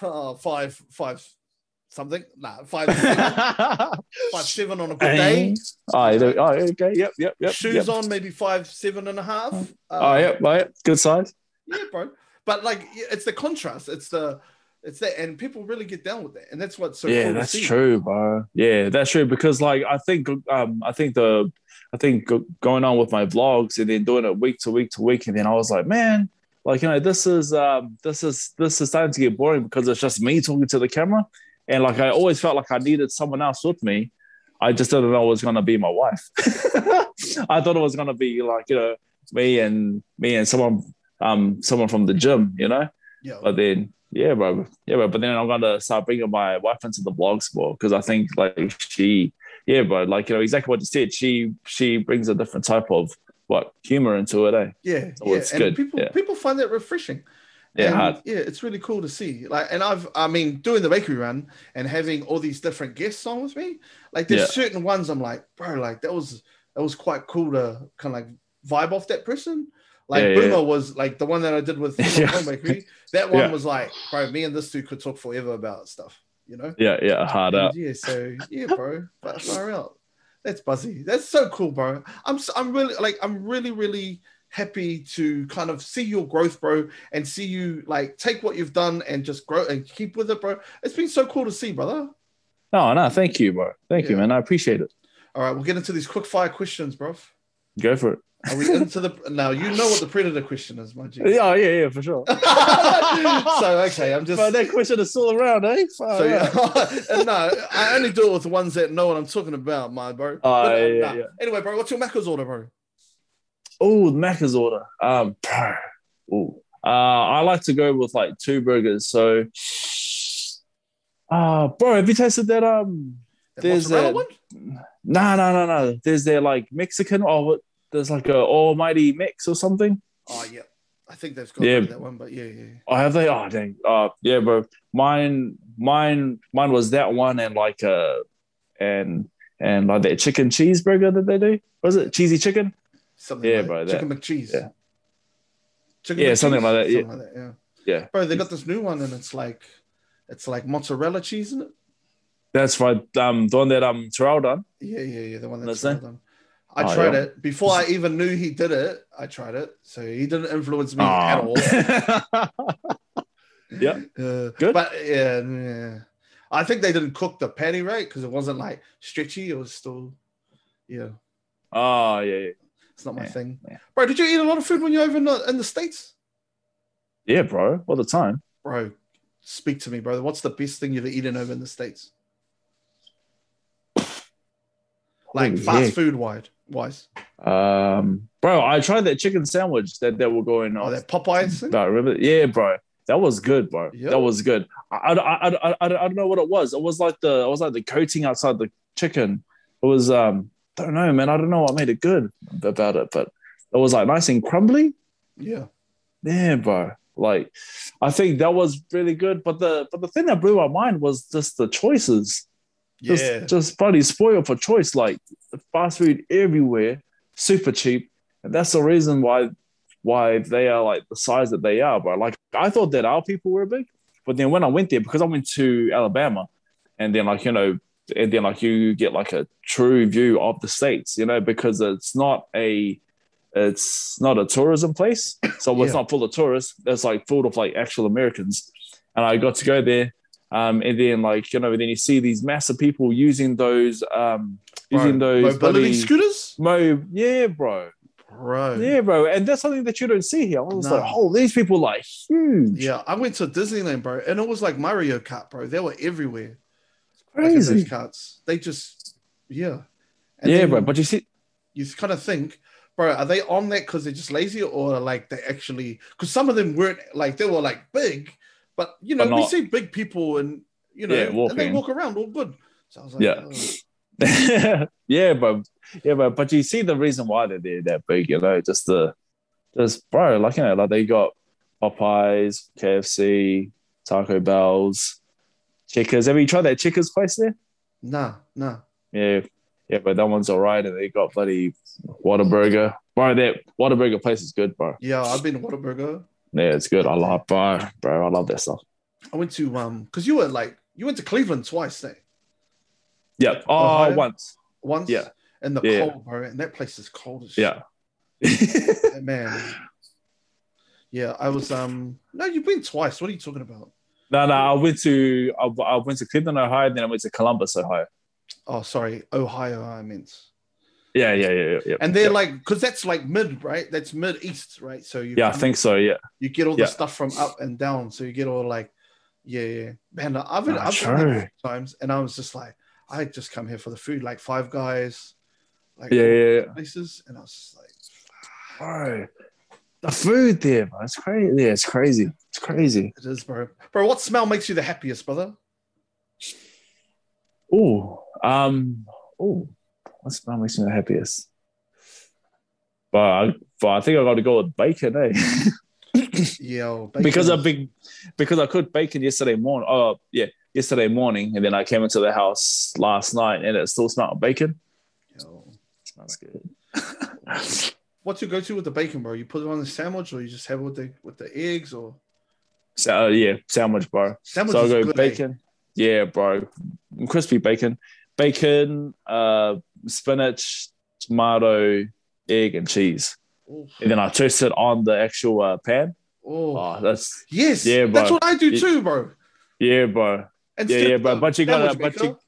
uh, five five something. Nah, five seven, five seven on a good day. oh, oh, okay, yep, yep, yep. Shoes yep. on, maybe five seven and a half. Uh, Oh, yep, oh, yep, good size. yeah, bro. But like, it's the contrast. It's the, it's that, and people really get down with that, and that's what's so yeah, cool that's true, bro. Yeah, that's true because like I think um I think the I think going on with my vlogs and then doing it week to week to week and then I was like, man, like you know, this is um this is this is starting to get boring because it's just me talking to the camera and like I always felt like I needed someone else with me. I just didn't know it was gonna be my wife. I thought it was gonna be like you know me and me and someone um someone from the gym, you know. Yeah, But then, yeah, bro, yeah, bro. But then I'm gonna start bringing my wife into the vlogs more because I think like she, yeah, bro, like you know exactly what you said. She she brings a different type of what humor into it, eh? yeah, Oh, yeah. it's and good, people yeah. people find that refreshing. Yeah, And, yeah, it's really cool to see. Like, and I've, I mean, doing the bakery run and having all these different guests on with me. Like, there's Yeah. certain ones I'm like, bro, like that was that was quite cool to kind of like vibe off that person. Like Yeah, Boomer yeah. was like the one that I did with Yeah. Bakery. That one was like, bro, me and this dude could talk forever about stuff. You know? Yeah, yeah, hard And out. Yeah, so yeah, bro, but far out. That's buzzy. That's so cool, bro. I'm I'm really like I'm really really happy to kind of see your growth, bro, and see you like take what you've done and just grow and keep with it, bro. It's been so cool to see, brother. No, no, thank you, bro. Thank you, man. I appreciate it. All right, we'll get into these quick fire questions, bro. Go for it. Are we into the now? You know what the predator question is, my G. Yeah, yeah, yeah, for sure. so okay, I'm just but that question is still around, eh? Far So yeah, no, I only do it with the ones that know what I'm talking about, my bro. Oh, But, uh, yeah, nah. yeah. Anyway, bro, what's your Macca's order, bro? Oh, the Macca's order. Um, ooh. Uh, I like to go with like two burgers. So, uh, bro, have you tasted that? Um, The There's a- one? no, no, no, no. There's their like Mexican or what? There's like a Almighty Mix or something. Oh yeah, I think they've got Yeah. that one, but yeah, yeah. Oh, have they? Oh, dang. Uh, yeah, bro. Mine, mine, mine was that one and like uh, and and like that chicken cheeseburger that they do. Was it cheesy chicken? Something Yeah, like bro, that- Chicken McCheese. yeah. Chicken Yeah, something like that, yeah. Something like that, yeah. Yeah. Bro, they got this new one and it's like it's like mozzarella cheese in it. That's right. Um, the one that um Terrell done. Yeah, yeah, yeah. The one it? done. I Oh, tried yeah. it before I even knew he did it. I tried it, so he didn't influence me at all. Ah. yeah. Uh, Good. but yeah, yeah, I think they didn't cook the patty right because it wasn't like stretchy. It was still, yeah, Oh yeah, yeah. It's not my Yeah, thing. yeah. Bro, did you eat a lot of food when you were over in the, in the states, Yeah, bro. All the time. bro? Speak to me, bro. What's the best thing you've eaten over in the states? Like fast heck. food wide wise. Um, bro, I tried that chicken sandwich that they were going on. Oh, that Popeyes thing. Remember. Yeah, bro. That was good, bro. Yeah. That was good. I, I, I, I, I, don't know what it was. It was like the it was like the coating outside the chicken. It was um don't know, man. I don't know what made it good about it, but it was like nice and crumbly. Yeah, Yeah, bro. Like I think that was really good. But the but the thing that blew my mind was just the choices. Just, yeah, just bloody spoiled for choice. Like fast food everywhere, super cheap, and that's the reason why why they are like the size that they are. But like I thought that our people were big, but then when I went there, because I went to Alabama, and then like you know, and then like you get like a true view of the states, you know, because it's not a it's not a tourism place, so it's not full of tourists. It's like full of like actual Americans, and I got to go there. Um, and then like you know, then you see these massive people using those um Bro, using those mobility scooters, Mo, yeah, bro, bro. yeah, bro, and that's something that you don't see here. I was No. like, oh, these people are huge, Yeah, I went to Disneyland, bro, and it was like Mario Kart, bro. They were everywhere. Like those carts. They just, yeah. And yeah, bro. But you see, you kind of think, bro, are they on that because they're just lazy, or like they actually? Because some of them weren't like they were like big, but you know But we see big people and you know Yeah, and they walk around all good. So I was like, Yeah. oh, yeah, bro, yeah, bro. But you see the reason why they're there that big, you know, just the, just bro, like you know, like they got Popeyes, KFC, Taco Bell's, Checkers. Have you tried that Checkers place there? nah, nah. Yeah, yeah, but that one's all right. And they got bloody Whataburger. Bro, that Whataburger place is good, bro. Yeah, I've been to Whataburger. Yeah, it's good. I love, bro, bro. I love that stuff. I went to um because you were like you went to Cleveland twice, eh? Yeah. Oh, Ohio? once. Once, Yeah. and the Yeah. cold, bro, and that place is cold as Yeah. man. Yeah, I was um. No, you've been twice. What are you talking about? No, no. I went to I, I went to Cleveland, Ohio, then I went to Columbus, Ohio. Oh, sorry, Ohio. I meant. Yeah, yeah, yeah, yeah. And they're yeah. like, because that's like mid, right? That's mid east, right? So you yeah, I think so. Yeah. you get all the yeah. stuff from up and down. So you get all like, yeah, yeah. Man, I've been, I've been there true. a few times, and I was just like, I just come here for the food, like Five Guys, like Yeah, yeah, yeah. places, and I was like, Bro, the food there, bro. It's crazy. Yeah, it's crazy. It's crazy. it is, bro. Bro, what smell makes you the happiest, brother? Oh, um, oh, what smell makes me the happiest? But I, but I think I got to go with bacon, eh? Yeah, because I big, because I cooked bacon yesterday morning. Oh, yeah, yesterday morning, and then I came into the house last night, and it still smelled of bacon. Yo. smells good. What's your go-to with the bacon, bro? You put it on the sandwich, or you just have it with the with the eggs, or so uh, yeah, sandwich, bro. sandwich so I go good, eh? bacon. Yeah, bro. Crispy bacon, bacon, uh, spinach, tomato, egg, and cheese. And then I toast it on the actual uh, pan. Oh, Oh, that's yes, yeah, that's what I do too, bro. yeah, bro. And Yeah, yeah, but- but you gotta- sandwich but you-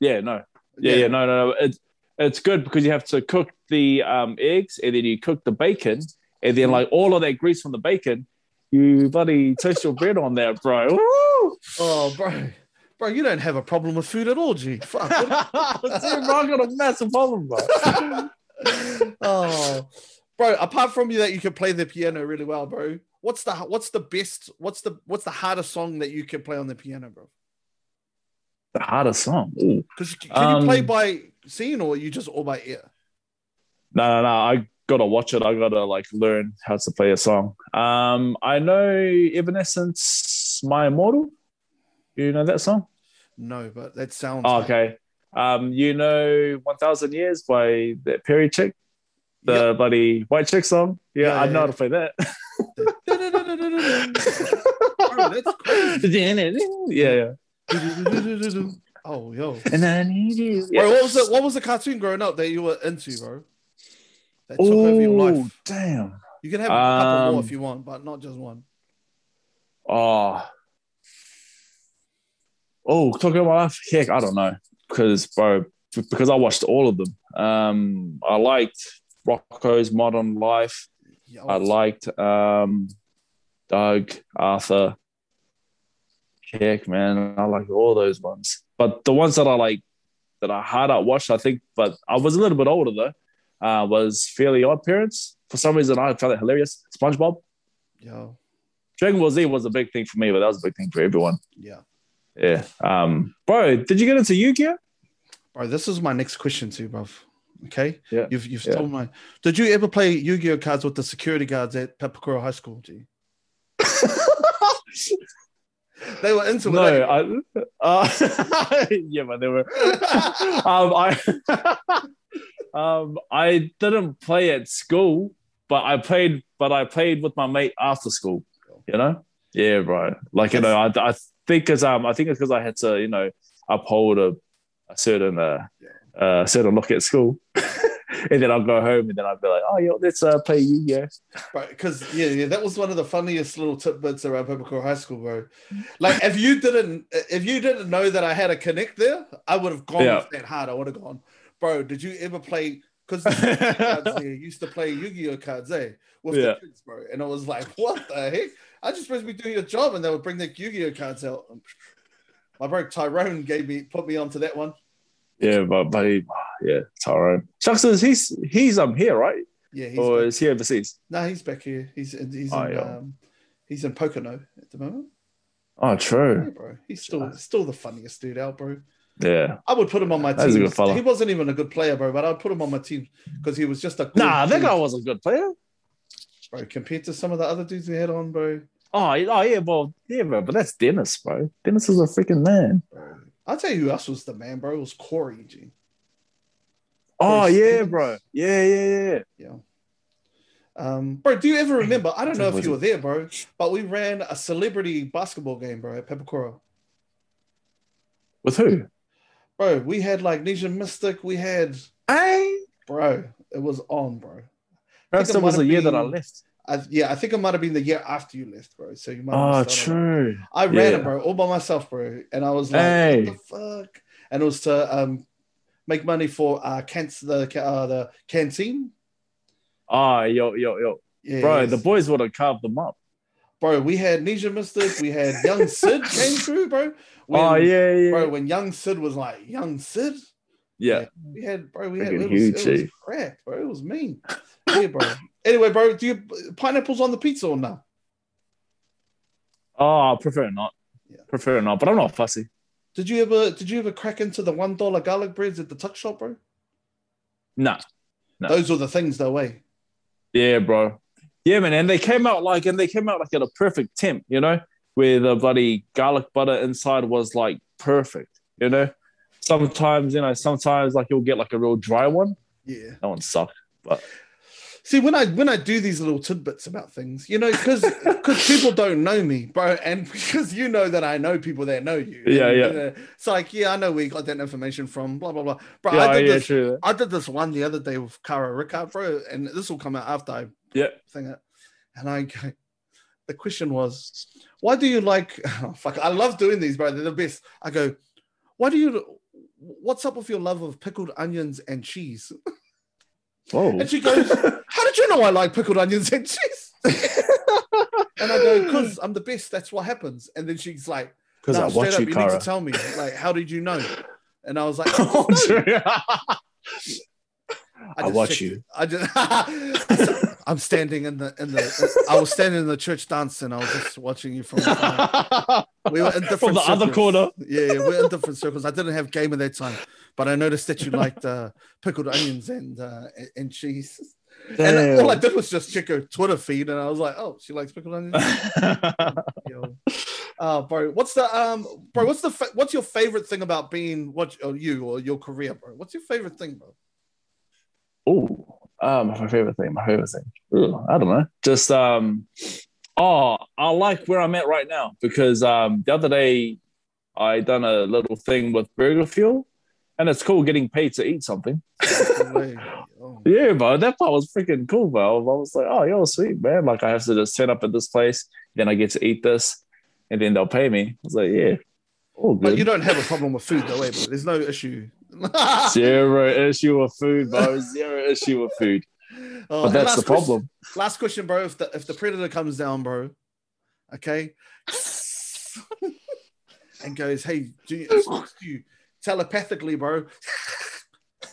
Yeah, no. Yeah, yeah, no, no, no. It's it's good because you have to cook the um, eggs and then you cook the bacon and then like all of that grease from the bacon, you bloody toast your bread on that, bro. Woo! Oh, bro, bro, you don't have a problem with food at all, G. Fuck. See, bro, I got a massive problem, bro. oh, bro. Apart from you that you can play the piano really well, bro. What's the what's the best? What's the what's the hardest song that you can play on the piano, bro? The hardest song. Because can you play Um, by seeing or you just all by ear? No, no, no. I gotta watch it. I gotta like learn how to play a song. Um, I know Evanescence, My Immortal. You know that song? No, but that sounds. Oh, okay. Um, you know One Thousand Years by that Perri chick, the Yep. bloody white chick song. Yeah, Yeah, I yeah, know how to play that. Bro, that's crazy. yeah, yeah. oh, yo. And I need you. Bro, what was the what was the cartoon growing up that you were into, bro? That took over your Oh, life. damn. You can have a couple more Um, if you want, but not just one. Oh. Oh, talking about my life? Heck, I don't know. Because, bro, because I watched all of them. Um, I liked Rocko's Modern Life. Yo, I liked um, Doug, Arthur. Heck, man, I like all those ones. But the ones that I like, that I hard out watched, I think, but I was a little bit older though, uh, was Fairly Odd Parents. For some reason, I found it hilarious. SpongeBob. Yeah. Dragon Ball Z was a big thing for me, but that was a big thing for everyone. yeah. Yeah. Um, bro, did you get into Yu-Gi-Oh? Bro, this is my next question to you, bro. Okay. Yeah. You've you've Yeah. told my. Did you ever play Yu-Gi-Oh cards with the security guards at Papakura High School? G. They were into no, it. I, uh, yeah, but they were. um, I, um, I didn't play at school, but I played. But I played with my mate after school. You know? Yeah, bro. Like you know, I, I think because um, I think it's because I had to, you know, uphold a, a certain uh, uh, certain look at school. and then I'll go home and then I'll be like, oh, yo, let's uh, play Yu-Gi-Oh. Right, because yeah, yeah, that was one of the funniest little tidbits around Papakura High School, bro. Like if you didn't, if you didn't know that I had a connect there, I would have gone Yeah. that hard. I would have gone, bro. Did you ever play? Because used to play Yu-Gi-Oh cards, eh? With Yeah. the kids, bro. And I was like, what the heck? I just supposed to be doing your job, and they would bring the Yu-Gi-Oh cards out. My bro Tyrone gave me put me onto that one. Yeah, but he, yeah, Tyrone. Shucks, is he's he's um here, right? Yeah, he's or back. is he overseas? no, he's back here. He's in, he's Oh, in, yeah. um, he's in Pocono at the moment. Oh, Yeah, true. bro. He's still still the funniest dude out, bro. Yeah. I would put him on my That's a team. good. He wasn't even a good player, bro, but I'd put him on my team because he was just a good Nah, that guy was a good player. bro. Compared to some of the other dudes we had on, bro. Oh, yeah, oh yeah, well, yeah, bro, but that's Dennis, bro. Dennis is a freaking man. bro. I'll tell you who else was the man, bro. It was Corey, G. Oh Corey yeah, Stevens. bro. Yeah, yeah, yeah. Yeah. Um, bro, do you ever remember? I don't know if you were there, bro, but we ran a celebrity basketball game, bro, at Papakura. With who? Bro, we had like Nesian Mystik, we had Hey, bro, it was on, bro. perhaps it that was have year that I left. I, yeah, I think it might have been the year after you left, bro. So you might. Oh, true. I ran Yeah. it, bro, all by myself, bro, and I was like, Hey. "What the fuck?" And it was to um make money for uh can't the uh, the canteen. Oh, yo, yo, yo, Yeah, bro. yes. The boys would have carved them up. Bro. We had Nesian Mystik, we had Young Sid came through, bro. When- oh yeah, yeah, bro. When Young Sid was like Young Sid, yeah. we had bro. We had it was, huge, it was eh? bro. It was mean. yeah, bro. Anyway, bro, do you pineapples on the pizza or no? Oh, I prefer not. Yeah. Prefer not, but I'm not fussy. Did you ever did you ever crack into the one dollar garlic breads at the tuck shop, bro? Nah. No. Those were the things, though, way. Yeah, bro. Yeah, man. And they came out like, and they came out like at a perfect temp, you know, where the bloody garlic butter inside was like perfect, you know. Sometimes, you know, sometimes like you'll get like a real dry one. Yeah. That one sucked. But See, when I when I do these little tidbits about things, you know, because because people don't know me, bro, and because you know that I know people that know you. Yeah, And, yeah. you know, it's like, yeah, I know we got that information from blah blah blah. Bro, yeah, I did yeah, this. true. I did this one the other day with Kara Rickard, bro, and this will come out after I Yeah. thing. And I go, the question was, why do you like? Oh, fuck, I love doing these, bro. They're the best. I go, why do you? What's up with your love of pickled onions and cheese? Whoa. And she goes, How did you know I like pickled onions and cheese? and I go, Because I'm the best. That's what happens. And then she's like, Because no, I straight watch up, you, you need to tell me. Like, how did you know? And I was like, I, Oh, just I watch you. I just, I'm standing in the in the. I was standing in the church dance, and I was just watching you from. afar. We were in different From the other corner. Yeah, yeah, we're in different circles. I didn't have game at that time, but I noticed that you liked uh, pickled onions and uh, and- cheese. And all I did was just check her Twitter feed, and I was like, "Oh, she likes pickled onions." Yo. Uh, bro, what's the um, bro? What's the fa- what's your favorite thing about being what or you or your career, bro? What's your favorite thing, bro? Oh, um, my favorite thing. My favorite thing. Ooh, I don't know. Just um, oh, I like where I'm at right now because um, the other day I done a little thing with Burger Fuel, and it's cool getting paid to eat something. Oh. Yeah, bro, that part was freaking cool, bro. I was like, oh, yo, sweet, man. Like, I have to just turn up at this place, then I get to eat this, and then they'll pay me. I was like, yeah, all good. But you don't have a problem with food, though, eh, bro? There's no issue. Zero issue with food, bro. Zero issue with food. Oh, But that's the problem. Question, last question, bro. If the if the predator comes down, bro, okay, and goes, "Hey, do you, you telepathically, bro?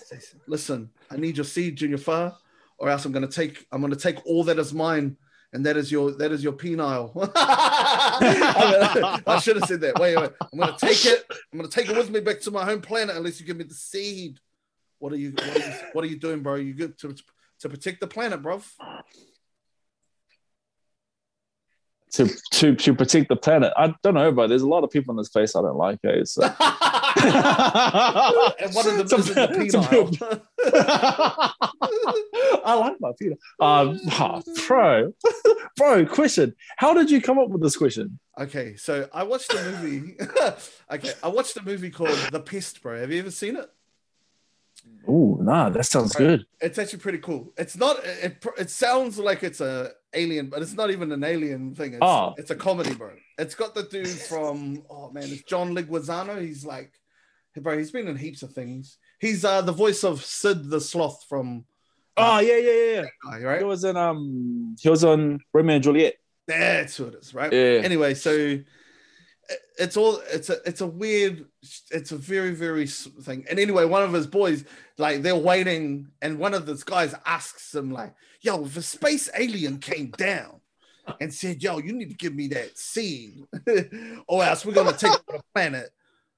Says, Listen, I need your seed, Junior Fa, or else I'm gonna take I'm gonna take all that is mine, and that is your that is your penile. I, I should have said that. Wait, wait. I'm gonna take it. I'm gonna take it with me back to my home planet unless you give me the seed. What are you? What are you, what are you doing, bro? You good to to protect the planet, bro? To, to to protect the planet. I don't know, bro. There's a lot of people in this place I don't like, eh? So. and one of them Some- isn't the. I like my Peter. Um, oh, bro, bro, question. How did you come up with this question? okay, so I watched a movie. okay, I watched a movie called The Pest, bro. Have you ever seen it? Oh, nah, that sounds good. It's actually pretty cool. It's not. It, it sounds like it's a alien, but it's not even an alien thing. It's, Oh. it's a comedy, bro. It's got the dude from oh man, it's John Leguizamo. He's like, bro, he's been in heaps of things. He's uh the voice of Sid the Sloth from Oh yeah, yeah, yeah. Guy, He was in um, he was on Romeo and Juliet. That's what it is, right? Yeah. Anyway, so it's all it's a it's a weird it's a very very thing and anyway one of his boys like they're waiting and one of those guys asks him like yo if a space alien came down and said yo you need to give me that seed or else we're gonna take the planet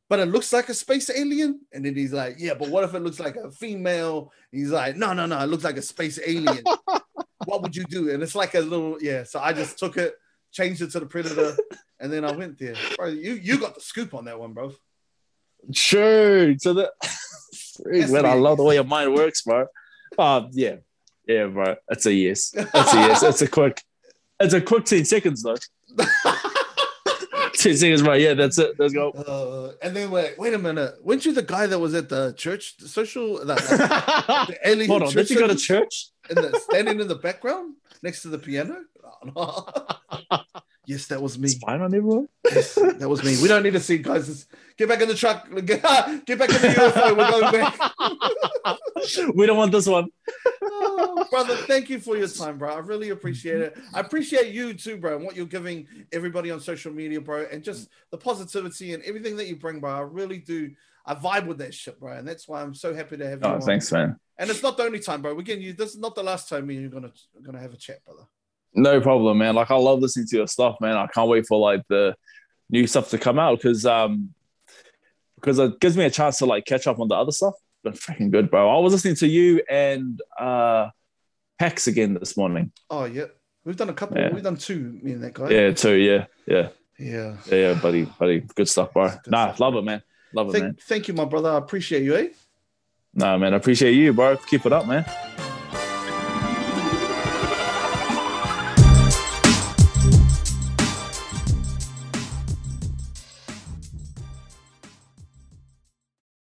but it looks like a space alien and then he's like yeah but what if it looks like a female he's like no no no it looks like a space alien what would you do and it's like a little yeah so i just took it changed it to the predator and then I went there. Bro, you you got the scoop on that one, bro. Sure. So that Has man, I love the way your mind works, bro. Um, yeah, yeah, bro. It's a yes. It's a yes. It's a quick. It's a quick ten seconds though. ten seconds, bro. Yeah, that's it. Let's go. Uh, and then wait, wait a minute. Weren't you the guy that was at the church the social that, that- the alien Hold on. church Did you go to church? in the, standing in the background next to the piano? Oh, no. yes, that was me. It's fine on everyone. Yes, that was me. We don't need to see guys. Just get back in the truck. Get, get back in the UFO. We're going back. we don't want this one. Oh, brother, thank you for your time, bro. I really appreciate it. I appreciate you too, bro, and what you're giving everybody on social media, bro, and just the positivity and everything that you bring, bro. I really do. I vibe with that shit, bro, and that's why I'm so happy to have you. Oh, on. thanks, man. And it's not the only time, bro. Again, you this is not the last time me and you're gonna gonna have a chat, brother. No problem, man. Like I love listening to your stuff, man. I can't wait for like the new stuff to come out because um because it gives me a chance to like catch up on the other stuff. Been freaking good, bro. I was listening to you and uh Pax again this morning. Oh yeah, we've done a couple. Yeah. We've done two. Me and that guy. Yeah, two. Yeah, yeah, yeah. yeah, yeah buddy, buddy. Good stuff, bro. Good Nah, stuff. love it, man. Love it, man. Thank, thank you, my brother. I appreciate you, eh? Nah, man. I appreciate you, bro. Keep it up, man.